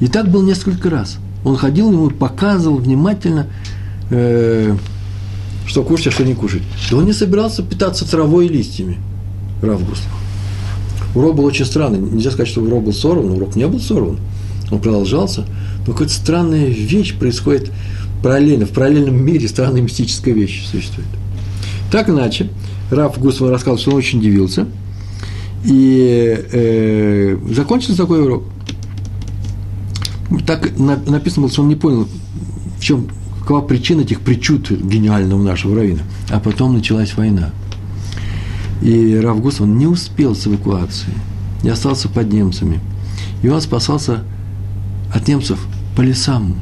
И так было несколько раз. Он ходил ему, показывал внимательно, э, что кушать, а что не кушать. И он не собирался питаться травой и листьями. Равгуст. Урок был очень странный. Нельзя сказать, что урок был сорван, урок не был сорван. Он продолжался. Но какая-то странная вещь происходит параллельно, в параллельном мире странная мистическая вещь существует. Так иначе, Раф Гусман рассказал, что он очень удивился. И э, закончился такой урок. Так написано было, что он не понял, в чем, какова причина этих причуд гениального нашего равина. А потом началась война. И Рав Гусман не успел с эвакуацией, не остался под немцами. И он спасался от немцев по лесам.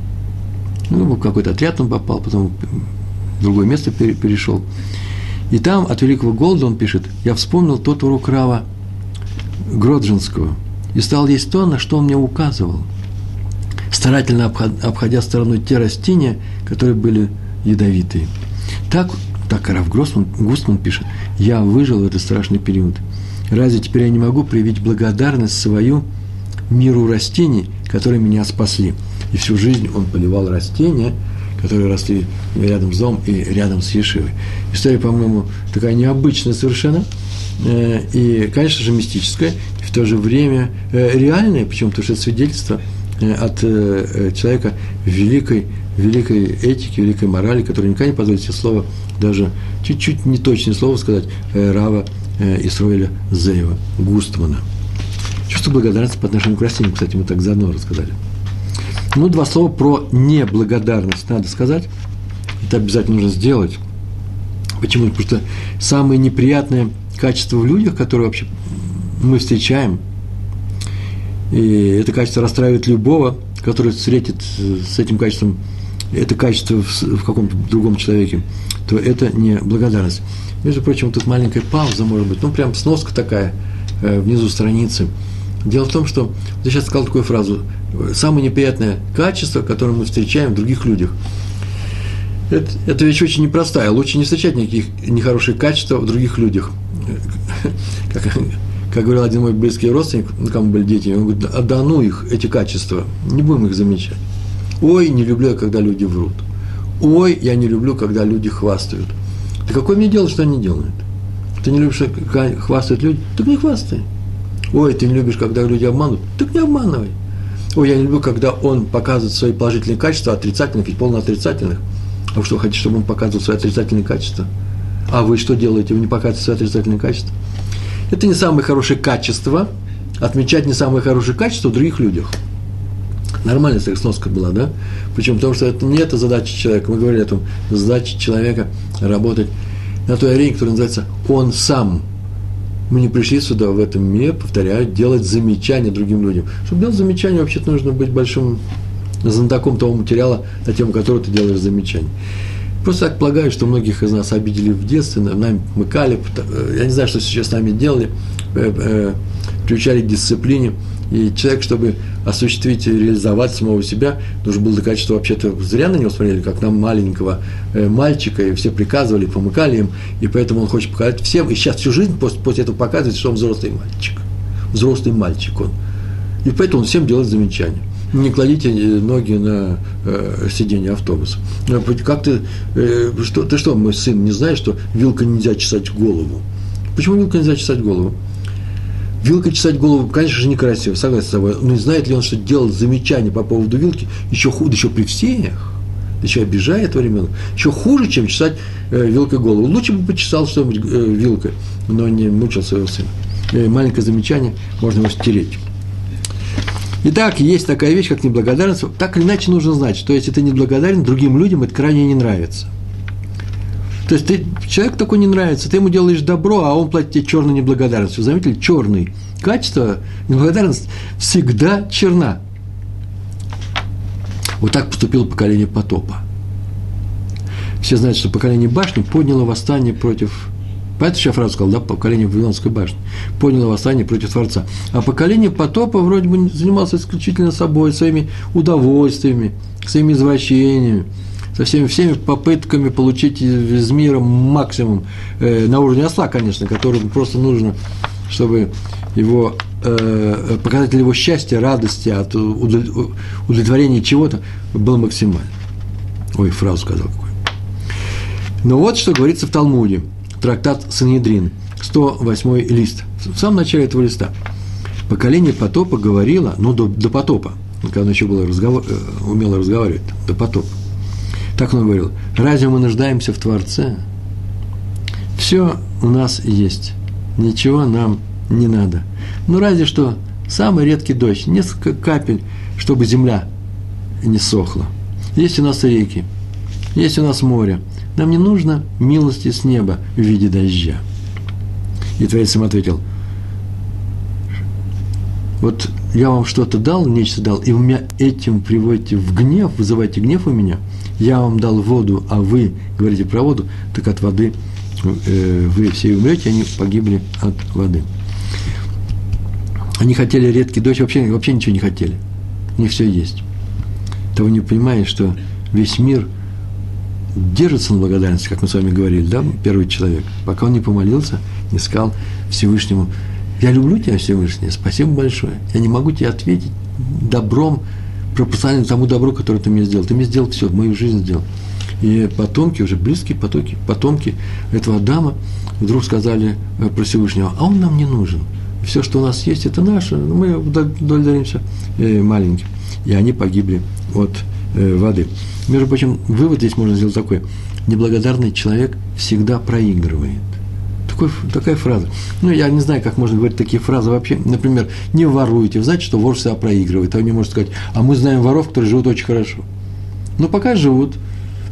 Ну, в какой-то отряд он попал, потом в другое место перешел. И там от великого голода он пишет, я вспомнил тот урок Рава Гроджинского и стал есть то, на что он мне указывал, старательно обходя стороной те растения, которые были ядовитые. Так так Раф Гроссман, Густман пишет, я выжил в этот страшный период. Разве теперь я не могу проявить благодарность свою миру растений, которые меня спасли? И всю жизнь он поливал растения, которые росли рядом с домом и рядом с Ешивой. История, по-моему, такая необычная совершенно, э, и, конечно же, мистическая. в то же время э, реальное, почему? Потому что это свидетельство от э, человека великой, великой этики, великой морали, который никогда не позволит себе слово, даже чуть-чуть неточное слово сказать, Рава Исроиля Зеева, Густмана. Чувство благодарности по отношению к растениям, кстати, мы так заодно рассказали. Ну, два слова про неблагодарность надо сказать. Это обязательно нужно сделать. Почему? Потому что самое неприятное качество в людях, которые вообще мы встречаем, и это качество расстраивает любого, который встретит с этим качеством, это качество в, каком-то другом человеке, то это не благодарность. Между прочим, тут маленькая пауза, может быть, ну, прям сноска такая э, внизу страницы. Дело в том, что я сейчас сказал такую фразу. Самое неприятное качество, которое мы встречаем в других людях. Это, это вещь очень непростая. Лучше не встречать никаких нехороших качеств в других людях. Как говорил один мой близкий родственник, ну, кому были дети, он говорит, а да ну их, эти качества, не будем их замечать. Ой, не люблю я, когда люди врут. Ой, я не люблю, когда люди хвастают. Да какое мне дело, что они делают? Ты не любишь, когда хвастают люди? Так не хвастай. Ой, ты не любишь, когда люди обманут? Так не обманывай. Ой, я не люблю, когда он показывает свои положительные качества, отрицательных и полно отрицательных. А вы что, хотите, чтобы он показывал свои отрицательные качества? А вы что делаете? Вы не показываете свои отрицательные качества? Это не самое хорошее качество, отмечать не самое хорошее качество в других людях. Нормальная сноска была, да? Причем потому, что это не это задача человека. Мы говорили о том, задача человека работать на той арене, которая называется «он сам». Мы не пришли сюда, в этом мире, повторяю, делать замечания другим людям. Чтобы делать замечания, вообще-то нужно быть большим знатоком того материала, на тему которого ты делаешь замечания. Просто так полагаю, что многих из нас обидели в детстве, нами мыкали, э, я не знаю, что сейчас с нами делали, э, э, приучали к дисциплине. И человек, чтобы осуществить и реализовать самого себя, должен был доказать, что вообще-то зря на него смотрели, как на маленького мальчика, и все приказывали, помыкали им, и поэтому он хочет показать всем, и сейчас всю жизнь после, после этого показывает, что он взрослый мальчик. Взрослый мальчик он. И поэтому он всем делает замечания не кладите ноги на э, сиденье автобуса. Э, как ты, э, что, ты что, мой сын, не знаешь, что вилкой нельзя чесать голову? Почему вилкой нельзя чесать голову? Вилкой чесать голову, конечно же, некрасиво, согласен с тобой. Но знает ли он, что делать замечание по поводу вилки еще хуже, еще при всех? еще обижает этого ребенка, еще хуже, чем чесать э, вилкой голову. Лучше бы почесал что-нибудь э, вилкой, но не мучил своего сына. Э, маленькое замечание, можно его стереть. Итак, есть такая вещь, как неблагодарность. Так или иначе нужно знать, что если ты неблагодарен, другим людям это крайне не нравится. То есть ты, человек такой не нравится, ты ему делаешь добро, а он платит тебе черной неблагодарностью. Заметили? Черный. Качество, неблагодарность всегда черна. Вот так поступило поколение потопа. Все знают, что поколение башни подняло восстание против Поэтому еще фразу сказал, да, поколение Вавилонской башни. Подняло восстание против Творца. А поколение потопа вроде бы занималось исключительно собой, своими удовольствиями, своими извращениями, со всеми, всеми попытками получить из мира максимум э, на уровне осла, конечно, которому просто нужно, чтобы его э, показатель его счастья, радости от удовлетворения чего-то был максимален. Ой, фразу сказал какой. Но вот что говорится в Талмуде – трактат Санедрин, 108 лист, в самом начале этого листа. Поколение потопа говорило, ну, до, до потопа, когда он еще был разговор, э, умело разговаривать, до потопа. Так он говорил, разве мы нуждаемся в Творце? Все у нас есть, ничего нам не надо. Ну, разве что самый редкий дождь, несколько капель, чтобы земля не сохла. Есть у нас реки, есть у нас море, нам не нужно милости с неба в виде дождя. И Творец им ответил, вот я вам что-то дал, нечто дал, и вы меня этим приводите в гнев, вызываете гнев у меня. Я вам дал воду, а вы говорите про воду, так от воды э, вы все умрете, они погибли от воды. Они хотели редкий дождь, вообще, вообще ничего не хотели. У них все есть. Того не понимаешь, что весь мир – держится на благодарности, как мы с вами говорили, да, первый человек, пока он не помолился, не сказал Всевышнему, я люблю тебя, Всевышний, спасибо большое. Я не могу тебе ответить добром, пропорционально тому добру, которое ты мне сделал. Ты мне сделал все, мою жизнь сделал. И потомки, уже близкие потоки, потомки этого Адама вдруг сказали э, про Всевышнего, а он нам не нужен. все, что у нас есть, это наше, мы удовлетворимся э, маленьким. И они погибли от э, воды. Между прочим, вывод здесь можно сделать такой. Неблагодарный человек всегда проигрывает. Такой, такая фраза. Ну, я не знаю, как можно говорить такие фразы вообще. Например, не воруйте. Вы знаете, что вор всегда проигрывает. А мне может сказать, а мы знаем воров, которые живут очень хорошо. Но пока живут,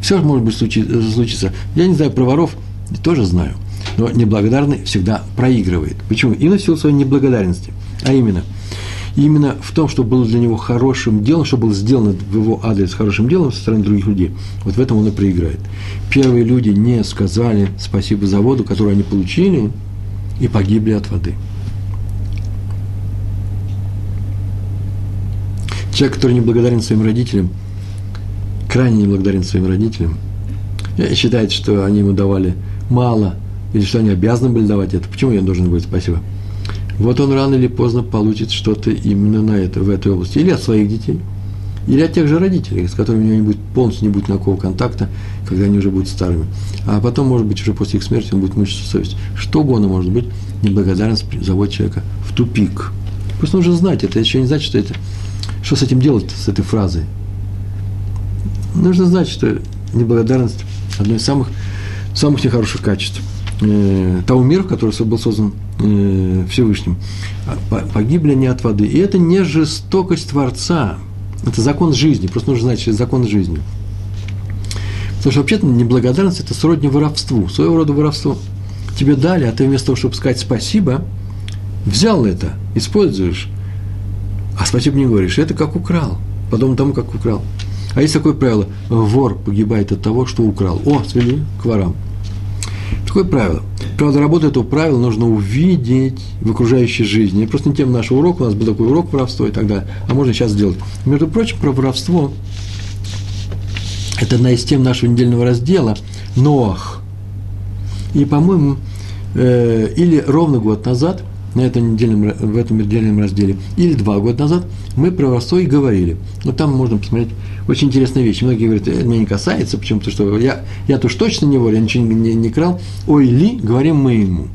все может быть случиться. Я не знаю про воров, тоже знаю. Но неблагодарный всегда проигрывает. Почему? Именно в силу своей неблагодарности. А именно, именно в том, что было для него хорошим делом, что было сделано в его адрес хорошим делом со стороны других людей, вот в этом он и проиграет. Первые люди не сказали спасибо за воду, которую они получили, и погибли от воды. Человек, который не благодарен своим родителям, крайне не благодарен своим родителям, считает, что они ему давали мало – или что они обязаны были давать это. Почему я должен говорить спасибо? Вот он рано или поздно получит что-то именно на это, в этой области. Или от своих детей, или от тех же родителей, с которыми у него не будет, полностью не будет никакого контакта, когда они уже будут старыми. А потом, может быть, уже после их смерти он будет мучиться совесть. Что угодно может быть, неблагодарность заводит человека в тупик. Просто нужно знать это, еще не значит, что это, что с этим делать, с этой фразой. Нужно знать, что неблагодарность – одно из самых, самых нехороших качеств – э, того мира, который был создан э, Всевышним, а, погибли они от воды. И это не жестокость Творца, это закон жизни, просто нужно знать, что это закон жизни. Потому что вообще-то неблагодарность – это сродни воровству, своего рода воровство. Тебе дали, а ты вместо того, чтобы сказать спасибо, взял это, используешь, а спасибо не говоришь. Это как украл, подобно тому, как украл. А есть такое правило – вор погибает от того, что украл. О, свели к ворам. Такое правило. Правда, работу этого правила нужно увидеть в окружающей жизни. Просто не тема нашего урока, у нас был такой урок воровства и так далее. А можно сейчас сделать. Между прочим, про воровство – это одна из тем нашего недельного раздела Ноах. И, по-моему, э, или ровно год назад – на этом недельном, в этом недельном разделе, или два года назад, мы про воровство и говорили. Но там можно посмотреть очень интересные вещи. Многие говорят, это меня не касается, почему? Потому что я, я-то уж точно не вор, я ничего не, не, не крал. Ой, ли, говорим мы ему.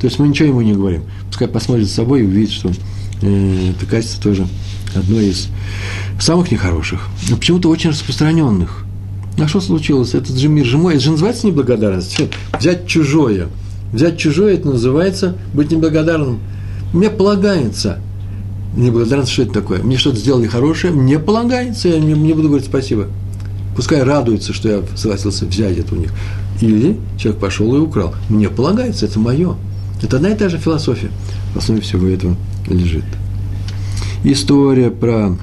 То есть мы ничего ему не говорим. Пускай посмотрит за собой и увидит, что э, это качество тоже одно из самых нехороших, но почему-то очень распространенных. А что случилось? Этот же мир же мой, это же называется неблагодарность. Взять чужое – Взять чужое, это называется быть неблагодарным. Мне полагается. Неблагодарность, что это такое? Мне что-то сделали хорошее, мне полагается, я не, не буду говорить спасибо. Пускай радуется, что я согласился взять это у них. Или человек пошел и украл. Мне полагается, это мое. Это одна и та же философия. В основе всего этого лежит. История про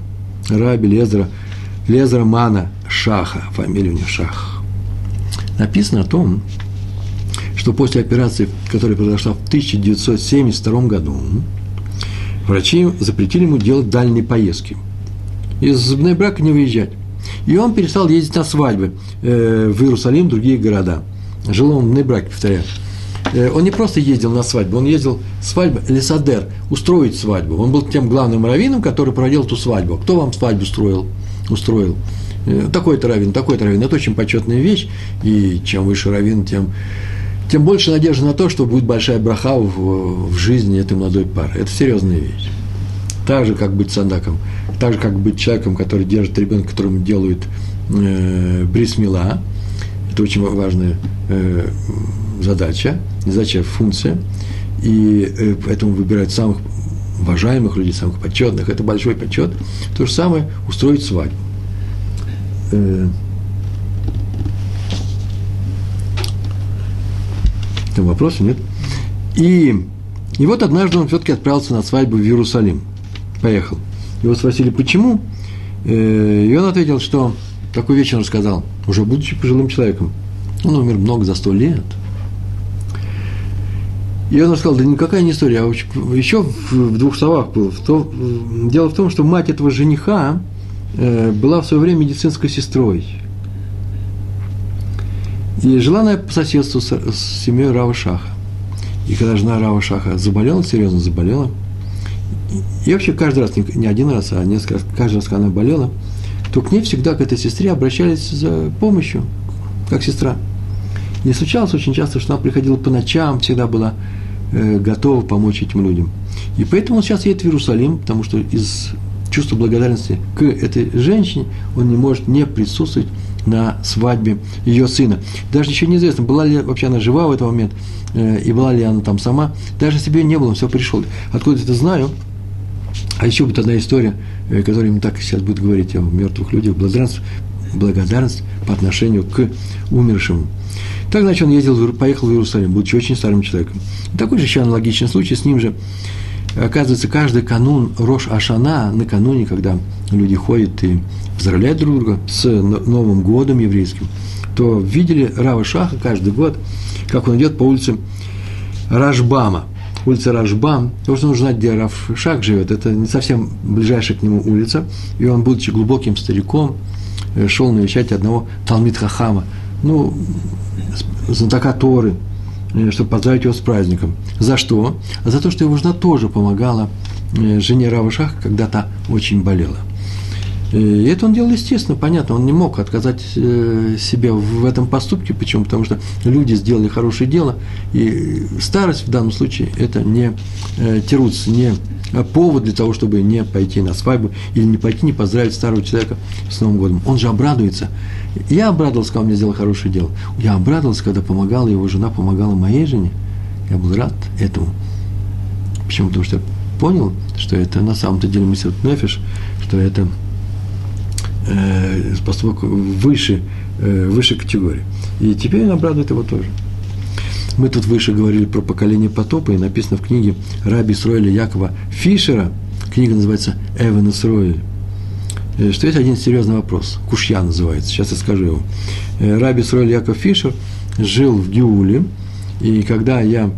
раби Лезера, Лезера Мана Шаха, фамилия у него Шах. Написано о том, что после операции, которая произошла в 1972 году, врачи запретили ему делать дальние поездки. Из Бнебрака не выезжать. И он перестал ездить на свадьбы э, в Иерусалим, другие города. Жил он в Бнебраке, повторяю. Э, он не просто ездил на свадьбу, он ездил свадьбу, Лесадер, устроить свадьбу. Он был тем главным раввином, который проводил эту свадьбу. Кто вам свадьбу устроил? устроил? Э, такой-то раввин, такой-то раввин. Это очень почетная вещь, и чем выше раввин, тем тем больше надежды на то, что будет большая браха в, в жизни этой молодой пары. Это серьезная вещь. Так же, как быть садаком, так же, как быть человеком, который держит ребенка, которому делают э, брисмила. Это очень важная э, задача, задача, функция. И э, поэтому выбирают самых уважаемых людей, самых почетных. Это большой почет. То же самое устроить свадьбу. Э, Там вопроса нет. И, и вот однажды он все-таки отправился на свадьбу в Иерусалим. Поехал. Его спросили, почему? Э, и он ответил, что такой вечер он сказал, уже будучи пожилым человеком. Он умер много за сто лет. И он рассказал, да никакая не история, а еще в двух словах было. Дело в том, что мать этого жениха э, была в свое время медицинской сестрой. Жила она по соседству с, с семьей Рава Шаха. И когда жена Рава Шаха заболела, серьезно заболела, и вообще каждый раз, не, не один раз, а несколько раз, каждый раз, когда она болела, то к ней всегда, к этой сестре, обращались за помощью, как сестра. И случалось очень часто, что она приходила по ночам, всегда была э, готова помочь этим людям. И поэтому он сейчас едет в Иерусалим, потому что из чувства благодарности к этой женщине он не может не присутствовать на свадьбе ее сына. Даже еще неизвестно, была ли вообще она жива в этот момент, э, и была ли она там сама. Даже ее не было, он все пришел. Откуда это знаю? А еще будет одна история, э, которая им так сейчас будет говорить о мертвых людях, благодарность, благодарность по отношению к умершим. Так, значит, он ездил, поехал в Иерусалим, будучи очень старым человеком. такой же еще аналогичный случай, с ним же, оказывается, каждый канун Рош Ашана, накануне, когда люди ходят и поздравляют друг друга с Новым годом еврейским, то видели Рава Шаха каждый год, как он идет по улице Рашбама. Улица Рашбам, потому что нужно знать, где Рав Шах живет, это не совсем ближайшая к нему улица, и он, будучи глубоким стариком, э, шел навещать одного Талмит Хахама, ну, знатока Торы, чтобы поздравить его с праздником. За что? За то, что его жена тоже помогала э, жене Рава Шаха, когда то очень болела – и это он делал естественно, понятно, он не мог отказать э, себе в этом поступке. Почему? Потому что люди сделали хорошее дело, и старость в данном случае – это не э, тируц, не повод для того, чтобы не пойти на свадьбу или не пойти, не поздравить старого человека с Новым годом. Он же обрадуется. Я обрадовался, когда он мне сделал хорошее дело. Я обрадовался, когда помогала его жена, помогала моей жене. Я был рад этому. Почему? Потому что я понял, что это на самом-то деле мысль Нефиш, что это – э, поступок выше, э, выше категории. И теперь он обрадует его тоже. Мы тут выше говорили про поколение потопа, и написано в книге Раби Сройля Якова Фишера, книга называется «Эван Исроэль», э, что есть один серьезный вопрос, Кушья называется, сейчас я скажу его. Э, Раби Сройля Яков Фишер жил в Геуле, и когда я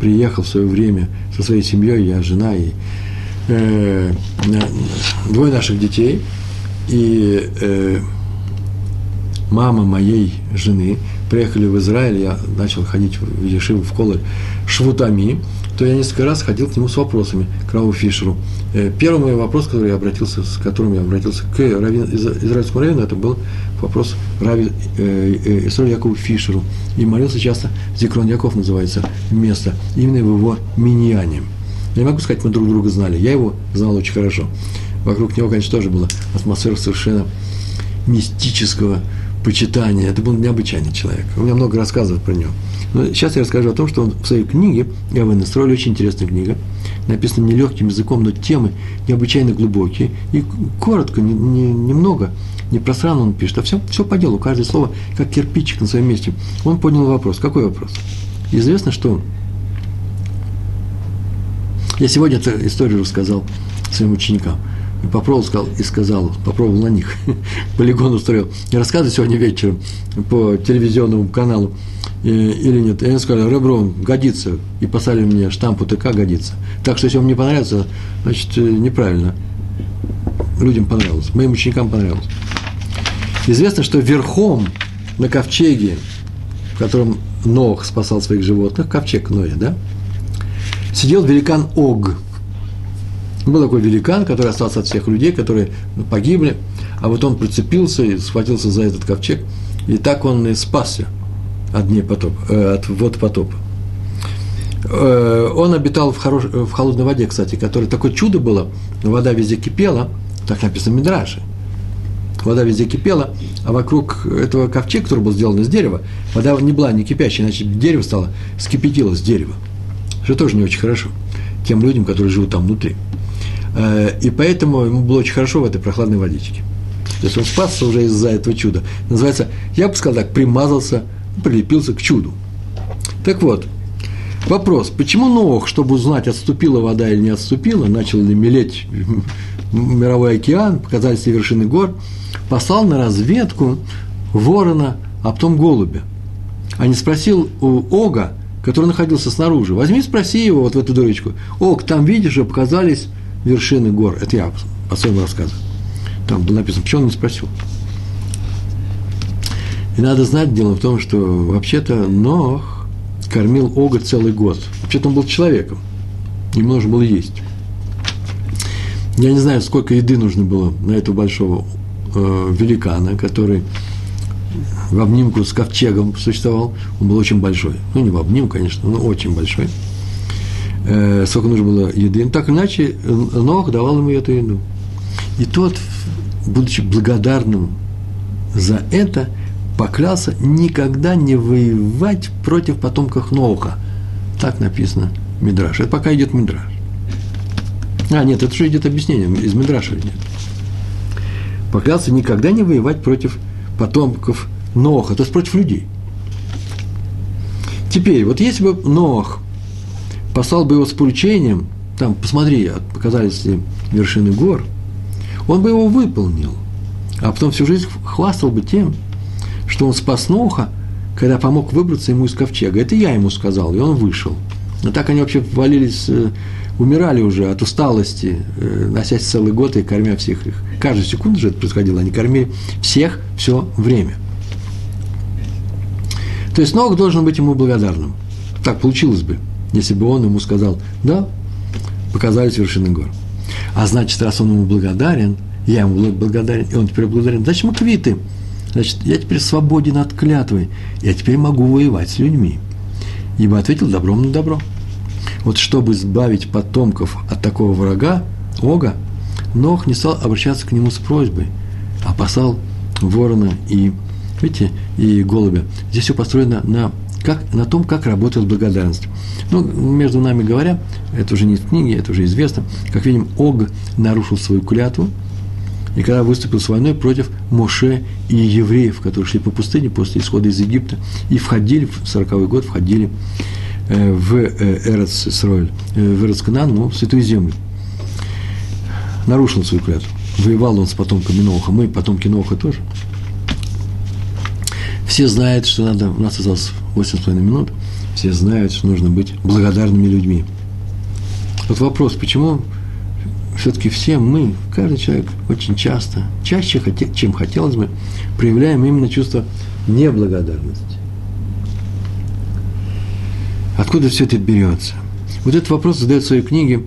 приехал в свое время со своей семьей, я жена и э, двое наших детей – и э, мама моей жены приехали в Израиль, я начал ходить в Ешиву, в колы швутами, то я несколько раз ходил к нему с вопросами, к Раву Фишеру. Э, первый мой вопрос, который я обратился, с которым я обратился к раввин, из, израильскому раввину, это был вопрос Рави э, э, Исроль Якову Фишеру. И молился часто, Зикрон Яков называется место, именно в его миньяне. Я не могу сказать, мы друг друга знали, я его знал очень хорошо вокруг него, конечно, тоже была атмосфера совершенно мистического почитания. Это был необычайный человек. У меня много рассказов про него. Но сейчас я расскажу о том, что он в своей книге, я вы настроили, очень интересная книга, написана нелегким языком, но темы необычайно глубокие. И коротко, не, не, немного, не пространно он пишет, а все, все по делу, каждое слово как кирпичик на своем месте. Он понял вопрос. Какой вопрос? Известно, что я сегодня эту историю рассказал своим ученикам – и попробовал сказал, и сказал, попробовал на них, [laughs] полигон устроил. И рассказывать сегодня вечером по телевизионному каналу э, или нет. И они сказали, Реброн, годится. И послали мне штамп УТК, годится. Так что, если вам не понравится, значит, э, неправильно. Людям понравилось, моим ученикам понравилось. Известно, что верхом на ковчеге, в котором Нох спасал своих животных, ковчег Ноя, да, сидел великан Ог – был такой великан, который остался от всех людей, которые погибли, а вот он прицепился и схватился за этот ковчег, и так он и спасся от дней потопа, э, от вод потопа. Э, он обитал в, хорош, в холодной воде, кстати, которая такое чудо было, вода везде кипела, так написано в Мидраше. Вода везде кипела, а вокруг этого ковчега, который был сделан из дерева, вода не была не кипящая, иначе дерево стало, скипятилось дерево. Что тоже не очень хорошо тем людям, которые живут там внутри. Э, и поэтому ему было очень хорошо в этой прохладной водичке. То есть он спасся уже из-за этого чуда. Называется, я бы сказал так, примазался, прилепился к чуду. Так вот, вопрос, почему Нох, чтобы узнать, отступила вода или не отступила, начал ли мелеть мировой океан, показались вершины гор, послал на разведку ворона, а потом голубя. А не спросил у Ога, который находился снаружи, возьми, спроси его вот в эту дырочку. Ог, там видишь, показались вершины гор. Это я по своему рассказу. Там было написано, почему он не спросил. И надо знать, дело в том, что вообще-то Нох кормил Ога целый год. Вообще-то он был человеком. Ему нужно было есть. Я не знаю, сколько еды нужно было на этого большого э, великана, который в обнимку с ковчегом существовал. Он был очень большой. Ну, не в обнимку, конечно, но очень большой. Э, сколько нужно было еды. Но так или иначе, Нох давал ему эту еду. И тот, будучи благодарным за это, поклялся никогда не воевать против потомков Ноуха. Так написано Мидраш. Это пока идет Мидраш. А, нет, это уже идет объяснение, из Мидраша идет. Поклялся никогда не воевать против потомков Ноха, то есть против людей. Теперь, вот если бы Нох послал бы его с поручением, там, посмотри, показались ли вершины гор, он бы его выполнил, а потом всю жизнь хвастал бы тем, что он спас Ноха, когда помог выбраться ему из ковчега. Это я ему сказал, и он вышел. Но так они вообще валились, э, умирали уже от усталости, э, носясь целый год и кормя всех их. Каждую секунду же это происходило, они кормили всех все время. То есть Ног должен быть ему благодарным. Так получилось бы, если бы он ему сказал, да, показались вершины гор. А значит, раз он ему благодарен, я ему благодарен, и он теперь благодарен, значит, мы квиты. Значит, я теперь свободен от клятвы, я теперь могу воевать с людьми. Ибо ответил добром на добро. Вот чтобы избавить потомков от такого врага, Ога, Нох не стал обращаться к нему с просьбой, а послал ворона и, видите, и голубя. Здесь все построено на, как, на том, как работает благодарность. Ну, между нами говоря, это уже не в книге, это уже известно. Как видим, Ог нарушил свою клятву, и когда выступил с войной против Моше и евреев, которые шли по пустыне после исхода из Египта, и входили, в 40 год входили э, в э, Эрец Исроэль, э, в Эрец ну, в Святую Землю. Нарушил свою клятву. Воевал он с потомками Ноха, мы потомки Ноха тоже. Все знают, что надо, у нас осталось 8,5 минут, все знают, что нужно быть благодарными людьми. Вот вопрос, почему все-таки все мы, каждый человек очень часто, чаще, чем хотелось бы, проявляем именно чувство неблагодарности. Откуда все это берется? Вот этот вопрос задает в своей книге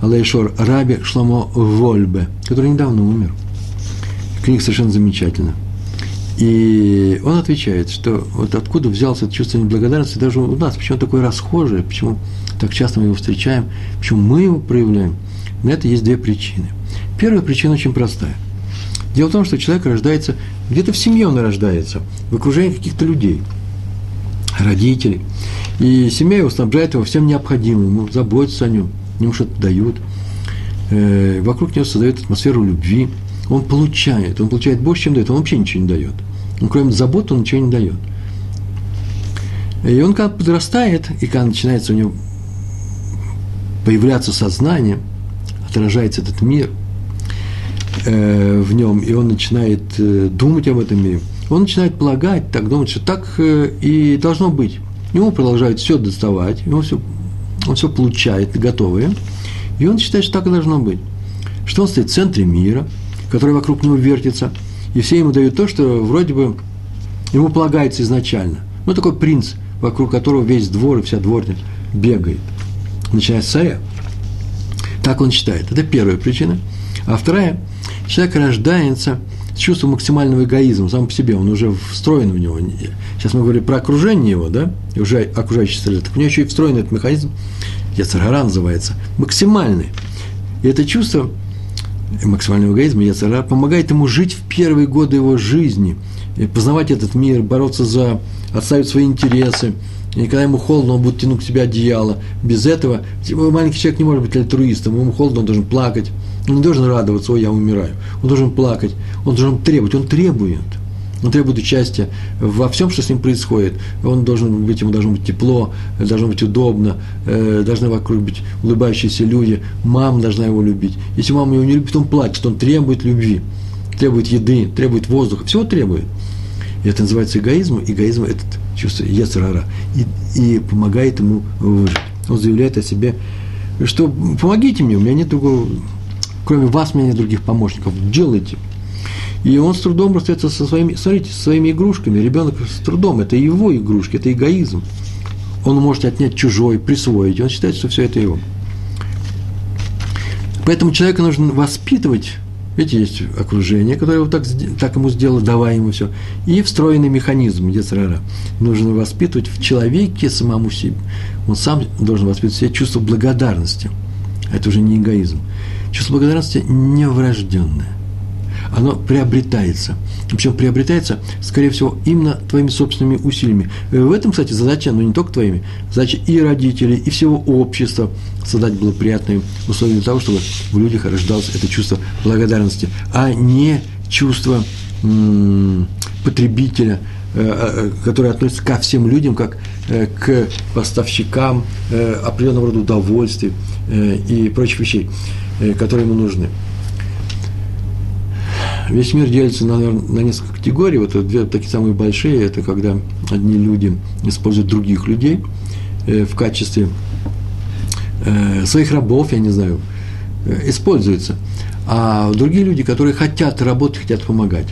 Алейшор Раби Шламо Вольбе, который недавно умер. Книга совершенно замечательная. И он отвечает, что вот откуда взялся это чувство неблагодарности даже у нас, почему такое расхожее, почему так часто мы его встречаем, почему мы его проявляем – на это есть две причины. Первая причина очень простая. Дело в том, что человек рождается, где-то в семье он рождается, в окружении каких-то людей, родителей. И семья его снабжает его всем необходимым, ему заботятся о нем, ему что-то дают. Э, вокруг него создает атмосферу любви. Он получает, он получает больше, чем дает, он вообще ничего не дает. Он, кроме заботы, он ничего не дает. И он, когда подрастает, и когда начинается у него появляться сознание – отражается этот мир э, в нем, и он начинает э, думать об этом мире, он начинает полагать, так думать, что так э, и должно быть. Ему продолжают все доставать, ему все, он все получает готовое, и он считает, что так и должно быть. Что он стоит в центре мира, который вокруг него вертится, и все ему дают то, что вроде бы ему полагается изначально. Ну, такой принц, вокруг которого весь двор и вся дворня бегает, начиная с царя. Так он считает. Это первая причина. А вторая, человек рождается с чувством максимального эгоизма сам по себе, он уже встроен в него. Сейчас мы говорим про окружение его, да, и уже окружающие среды. Так у него еще и встроен этот механизм, Яцергара называется, максимальный. И это чувство максимального эгоизма Яцергара помогает ему жить в первые годы его жизни, познавать этот мир, бороться за, отставить свои интересы, и когда ему холодно, он будет тянуть к себе одеяло. Без этого маленький человек не может быть альтруистом. Ему холодно, он должен плакать. Он не должен радоваться, ой, я умираю. Он должен плакать, он должен требовать, он требует. Он требует участия во всем, что с ним происходит. Он должен быть, ему должно быть тепло, должно быть удобно, э, должны вокруг быть улыбающиеся люди, мама должна его любить. Если мама его не любит, он плачет, он требует любви, требует еды, требует воздуха, всего требует. И это называется эгоизм. Эгоизм – этот чувство Ецарара, и, и помогает ему выжить. Он заявляет о себе, что помогите мне, у меня нет другого, кроме вас, у меня нет других помощников, делайте. И он с трудом расстается со своими, смотрите, со своими игрушками. Ребенок с трудом, это его игрушки, это эгоизм. Он может отнять чужой, присвоить, он считает, что все это его. Поэтому человека нужно воспитывать Ведь есть окружение, которое вот так, так ему сделало, давай ему все. И встроенный механизм Ецрара. Нужно воспитывать в человеке самому себе. Он сам должен воспитывать себе чувство благодарности. Это уже не эгоизм. Чувство благодарности неврожденное оно приобретается. Причем приобретается, скорее всего, именно твоими собственными усилиями. Э, в этом, кстати, задача, но не только твоими, задача и родителей, и всего общества создать благоприятные условия для того, чтобы в людях рождалось это чувство благодарности, а не чувство потребителя, э, э, который относится ко всем людям, как к поставщикам определенного рода удовольствий и прочих вещей, которые ему нужны весь мир делится, наверное, на несколько категорий. Вот две такие самые большие, это когда одни люди используют других людей э, в качестве э, своих рабов, я не знаю, э, используются. А другие люди, которые хотят работать, хотят помогать.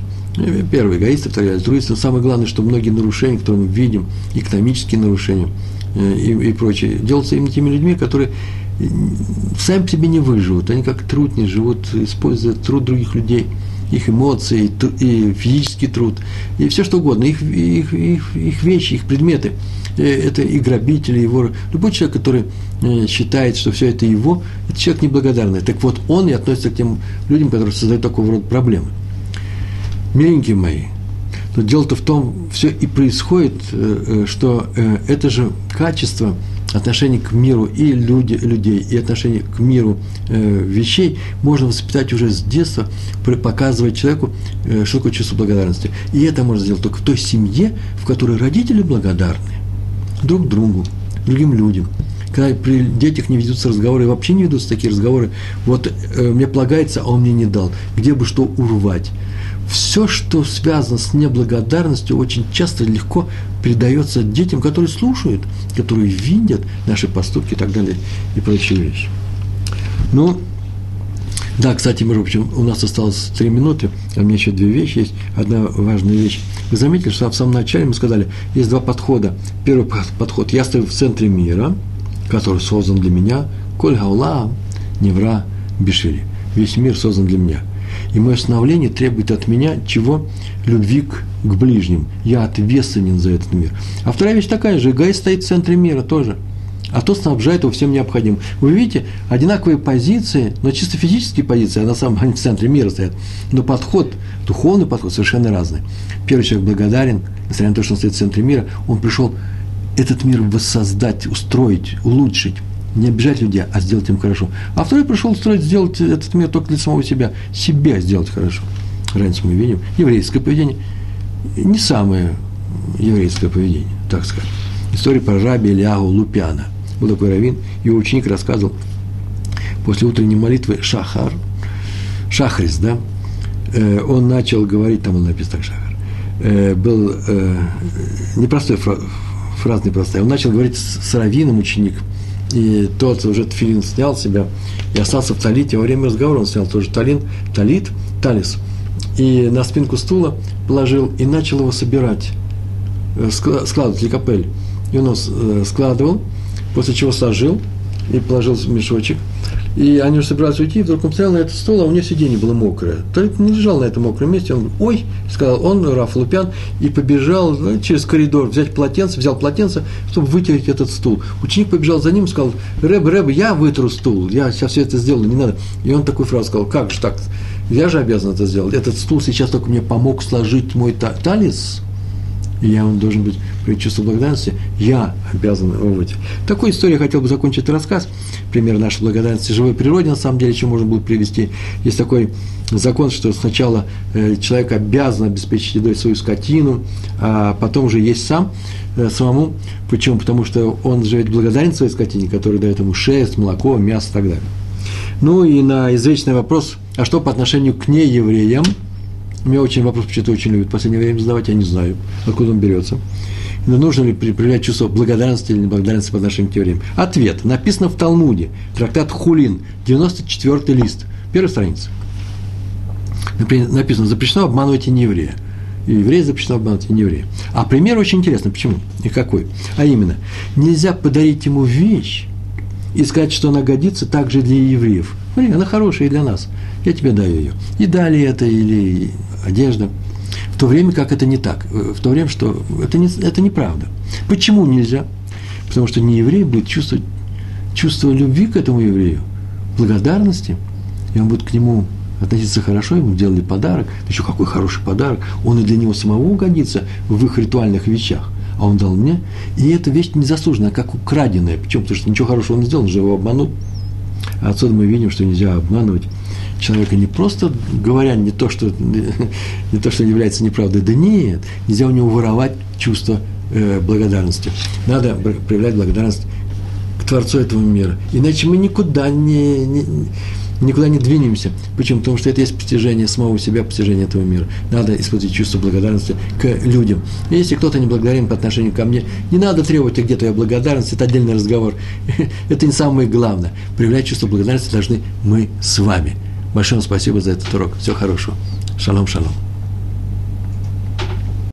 Первый эгоисты, второй альтруисты. Самое главное, что многие нарушения, которые мы видим, экономические нарушения и, и прочее, делаются именно теми людьми, которые сами себе не выживут. Они как труд не живут, используя труд других людей – их эмоции, и физический труд, и все что угодно, их, их, их, их вещи, их предметы. Э, это и грабители, и воры. Любой человек, который э, считает, что все это его, это человек неблагодарный. Так вот, он и относится к тем людям, которые создают такого рода проблемы. Миленькие мои, но дело-то в том, все и происходит, э, что это же качество – отношение к миру и люди, людей, и отношение к миру э, вещей можно воспитать уже с детства, показывать человеку, э, что такое чувство благодарности. И это можно сделать только в той семье, в которой родители благодарны друг другу, другим людям. Когда при детях не ведутся разговоры, вообще не ведутся такие разговоры, вот э, мне полагается, а он мне не дал, где бы что урвать все, что связано с неблагодарностью, очень часто легко передается детям, которые слушают, которые видят наши поступки и так далее, и прочие вещи. Ну, да, кстати, между прочим, у нас осталось три минуты, а у меня еще две вещи есть. Одна важная вещь. Вы заметили, что в самом начале мы сказали, есть два подхода. Первый подход, я стою в центре мира, который создан для меня, коль гаула, невра, бишили. Весь мир создан для меня – и мое становление требует от меня чего? Любви к, к ближним. Я ответственен за этот мир. А вторая вещь такая же. Эгоист стоит в центре мира тоже. А тот снабжает его всем необходимым. Вы видите, одинаковые позиции, но чисто физические позиции, а на самом деле в центре мира стоят. Но подход, духовный подход совершенно разный. Первый человек благодарен, несмотря на то, что он стоит в центре мира, он пришел этот мир воссоздать, устроить, улучшить не обижать людей, а сделать им хорошо. А второй пришел строить, сделать этот мир только для самого себя, себя сделать хорошо. Разницу мы видим. Еврейское поведение не самое еврейское поведение, так сказать. История про раби Ильягу Лупяна. Был такой раввин, его ученик рассказывал после утренней молитвы Шахар, Шахрис, да, э, он начал говорить, там он написано так Шахар, э, был э, непростой фраз, непростая, он начал говорить с раввином ученик – и тот уже тфилин снял себя и остался в талите. Во время разговора он снял тоже талин, талит, талис, и на спинку стула положил и начал его собирать, э, складывать ликопель. И он э, складывал, после чего сложил и положил мешочек – и они уже собирались уйти, и вдруг он стоял на этот стол, а у него сиденье было мокрое. Толик не лежал на этом мокром месте, он, ой, сказал он, Раф Лупян, и побежал ну, через коридор, взять полотенце, взял полотенце, чтобы вытереть этот стул. Ученик побежал за ним и сказал, Рэб, Рэб, я вытру стул, я сейчас все это сделаю, не надо. И он такую фразу сказал, как же так, я же обязан это сделать. Этот стул сейчас только мне помог сложить мой талис, и я он должен быть при чувстве благодарности, я обязан его выйти. Такой историей хотел бы закончить рассказ. Пример нашей благодарности живой природе, на самом деле, еще можно было привести. Есть такой закон, что сначала э, человек обязан обеспечить едой свою скотину, а потом уже есть сам, э, самому. Почему? Потому что он живет благодарен своей скотине, которая дает ему шерсть, молоко, мясо и так далее. Ну и на извечный вопрос, а что по отношению к неевреям – меня очень вопрос почему-то очень любят в последнее время задавать, я не знаю, откуда он берется. Но нужно ли проявлять чувство благодарности или неблагодарности по отношению к евреям? Ответ. Написано в Талмуде, трактат Хулин, 94 лист, первая страница. Написано, запрещено обманывать и нееврея. И евреи запрещено обманывать и нееврея. А пример очень интересный. Почему? И какой? А именно, нельзя подарить ему вещь и сказать, что она годится также для евреев. Смотри, она хорошая и для нас. Я тебе даю ее. И дали это, или одежда. В то время как это не так. В то время, что это, не, это неправда. Почему нельзя? Потому что не еврей будет чувствовать чувство любви к этому еврею, благодарности, и он будет к нему относиться хорошо, ему делали подарок, еще какой хороший подарок, он и для него самого угодится в их ритуальных вещах, а он дал мне, и эта вещь незаслуженная, как украденная, почему? Потому что ничего хорошего он не сделал, он же его обманул. А отсюда мы видим, что нельзя обманывать человека не просто говоря не то, что, [laughs] не то, что является неправдой, да нет, нельзя у него воровать чувство э, благодарности. Надо проявлять благодарность к Творцу этого мира. Иначе мы никуда не, не, никуда не двинемся. Почему? Потому что это есть постижение самого себя, постижение этого мира. Надо испытывать чувство благодарности к людям. Если кто-то не благодарен по отношению ко мне, не надо требовать где-то я благодарности, это отдельный разговор. [laughs] это не самое главное. Проявлять чувство благодарности должны мы с вами. Большое спасибо за этот урок. Всего хорошего. Шалом, шалом.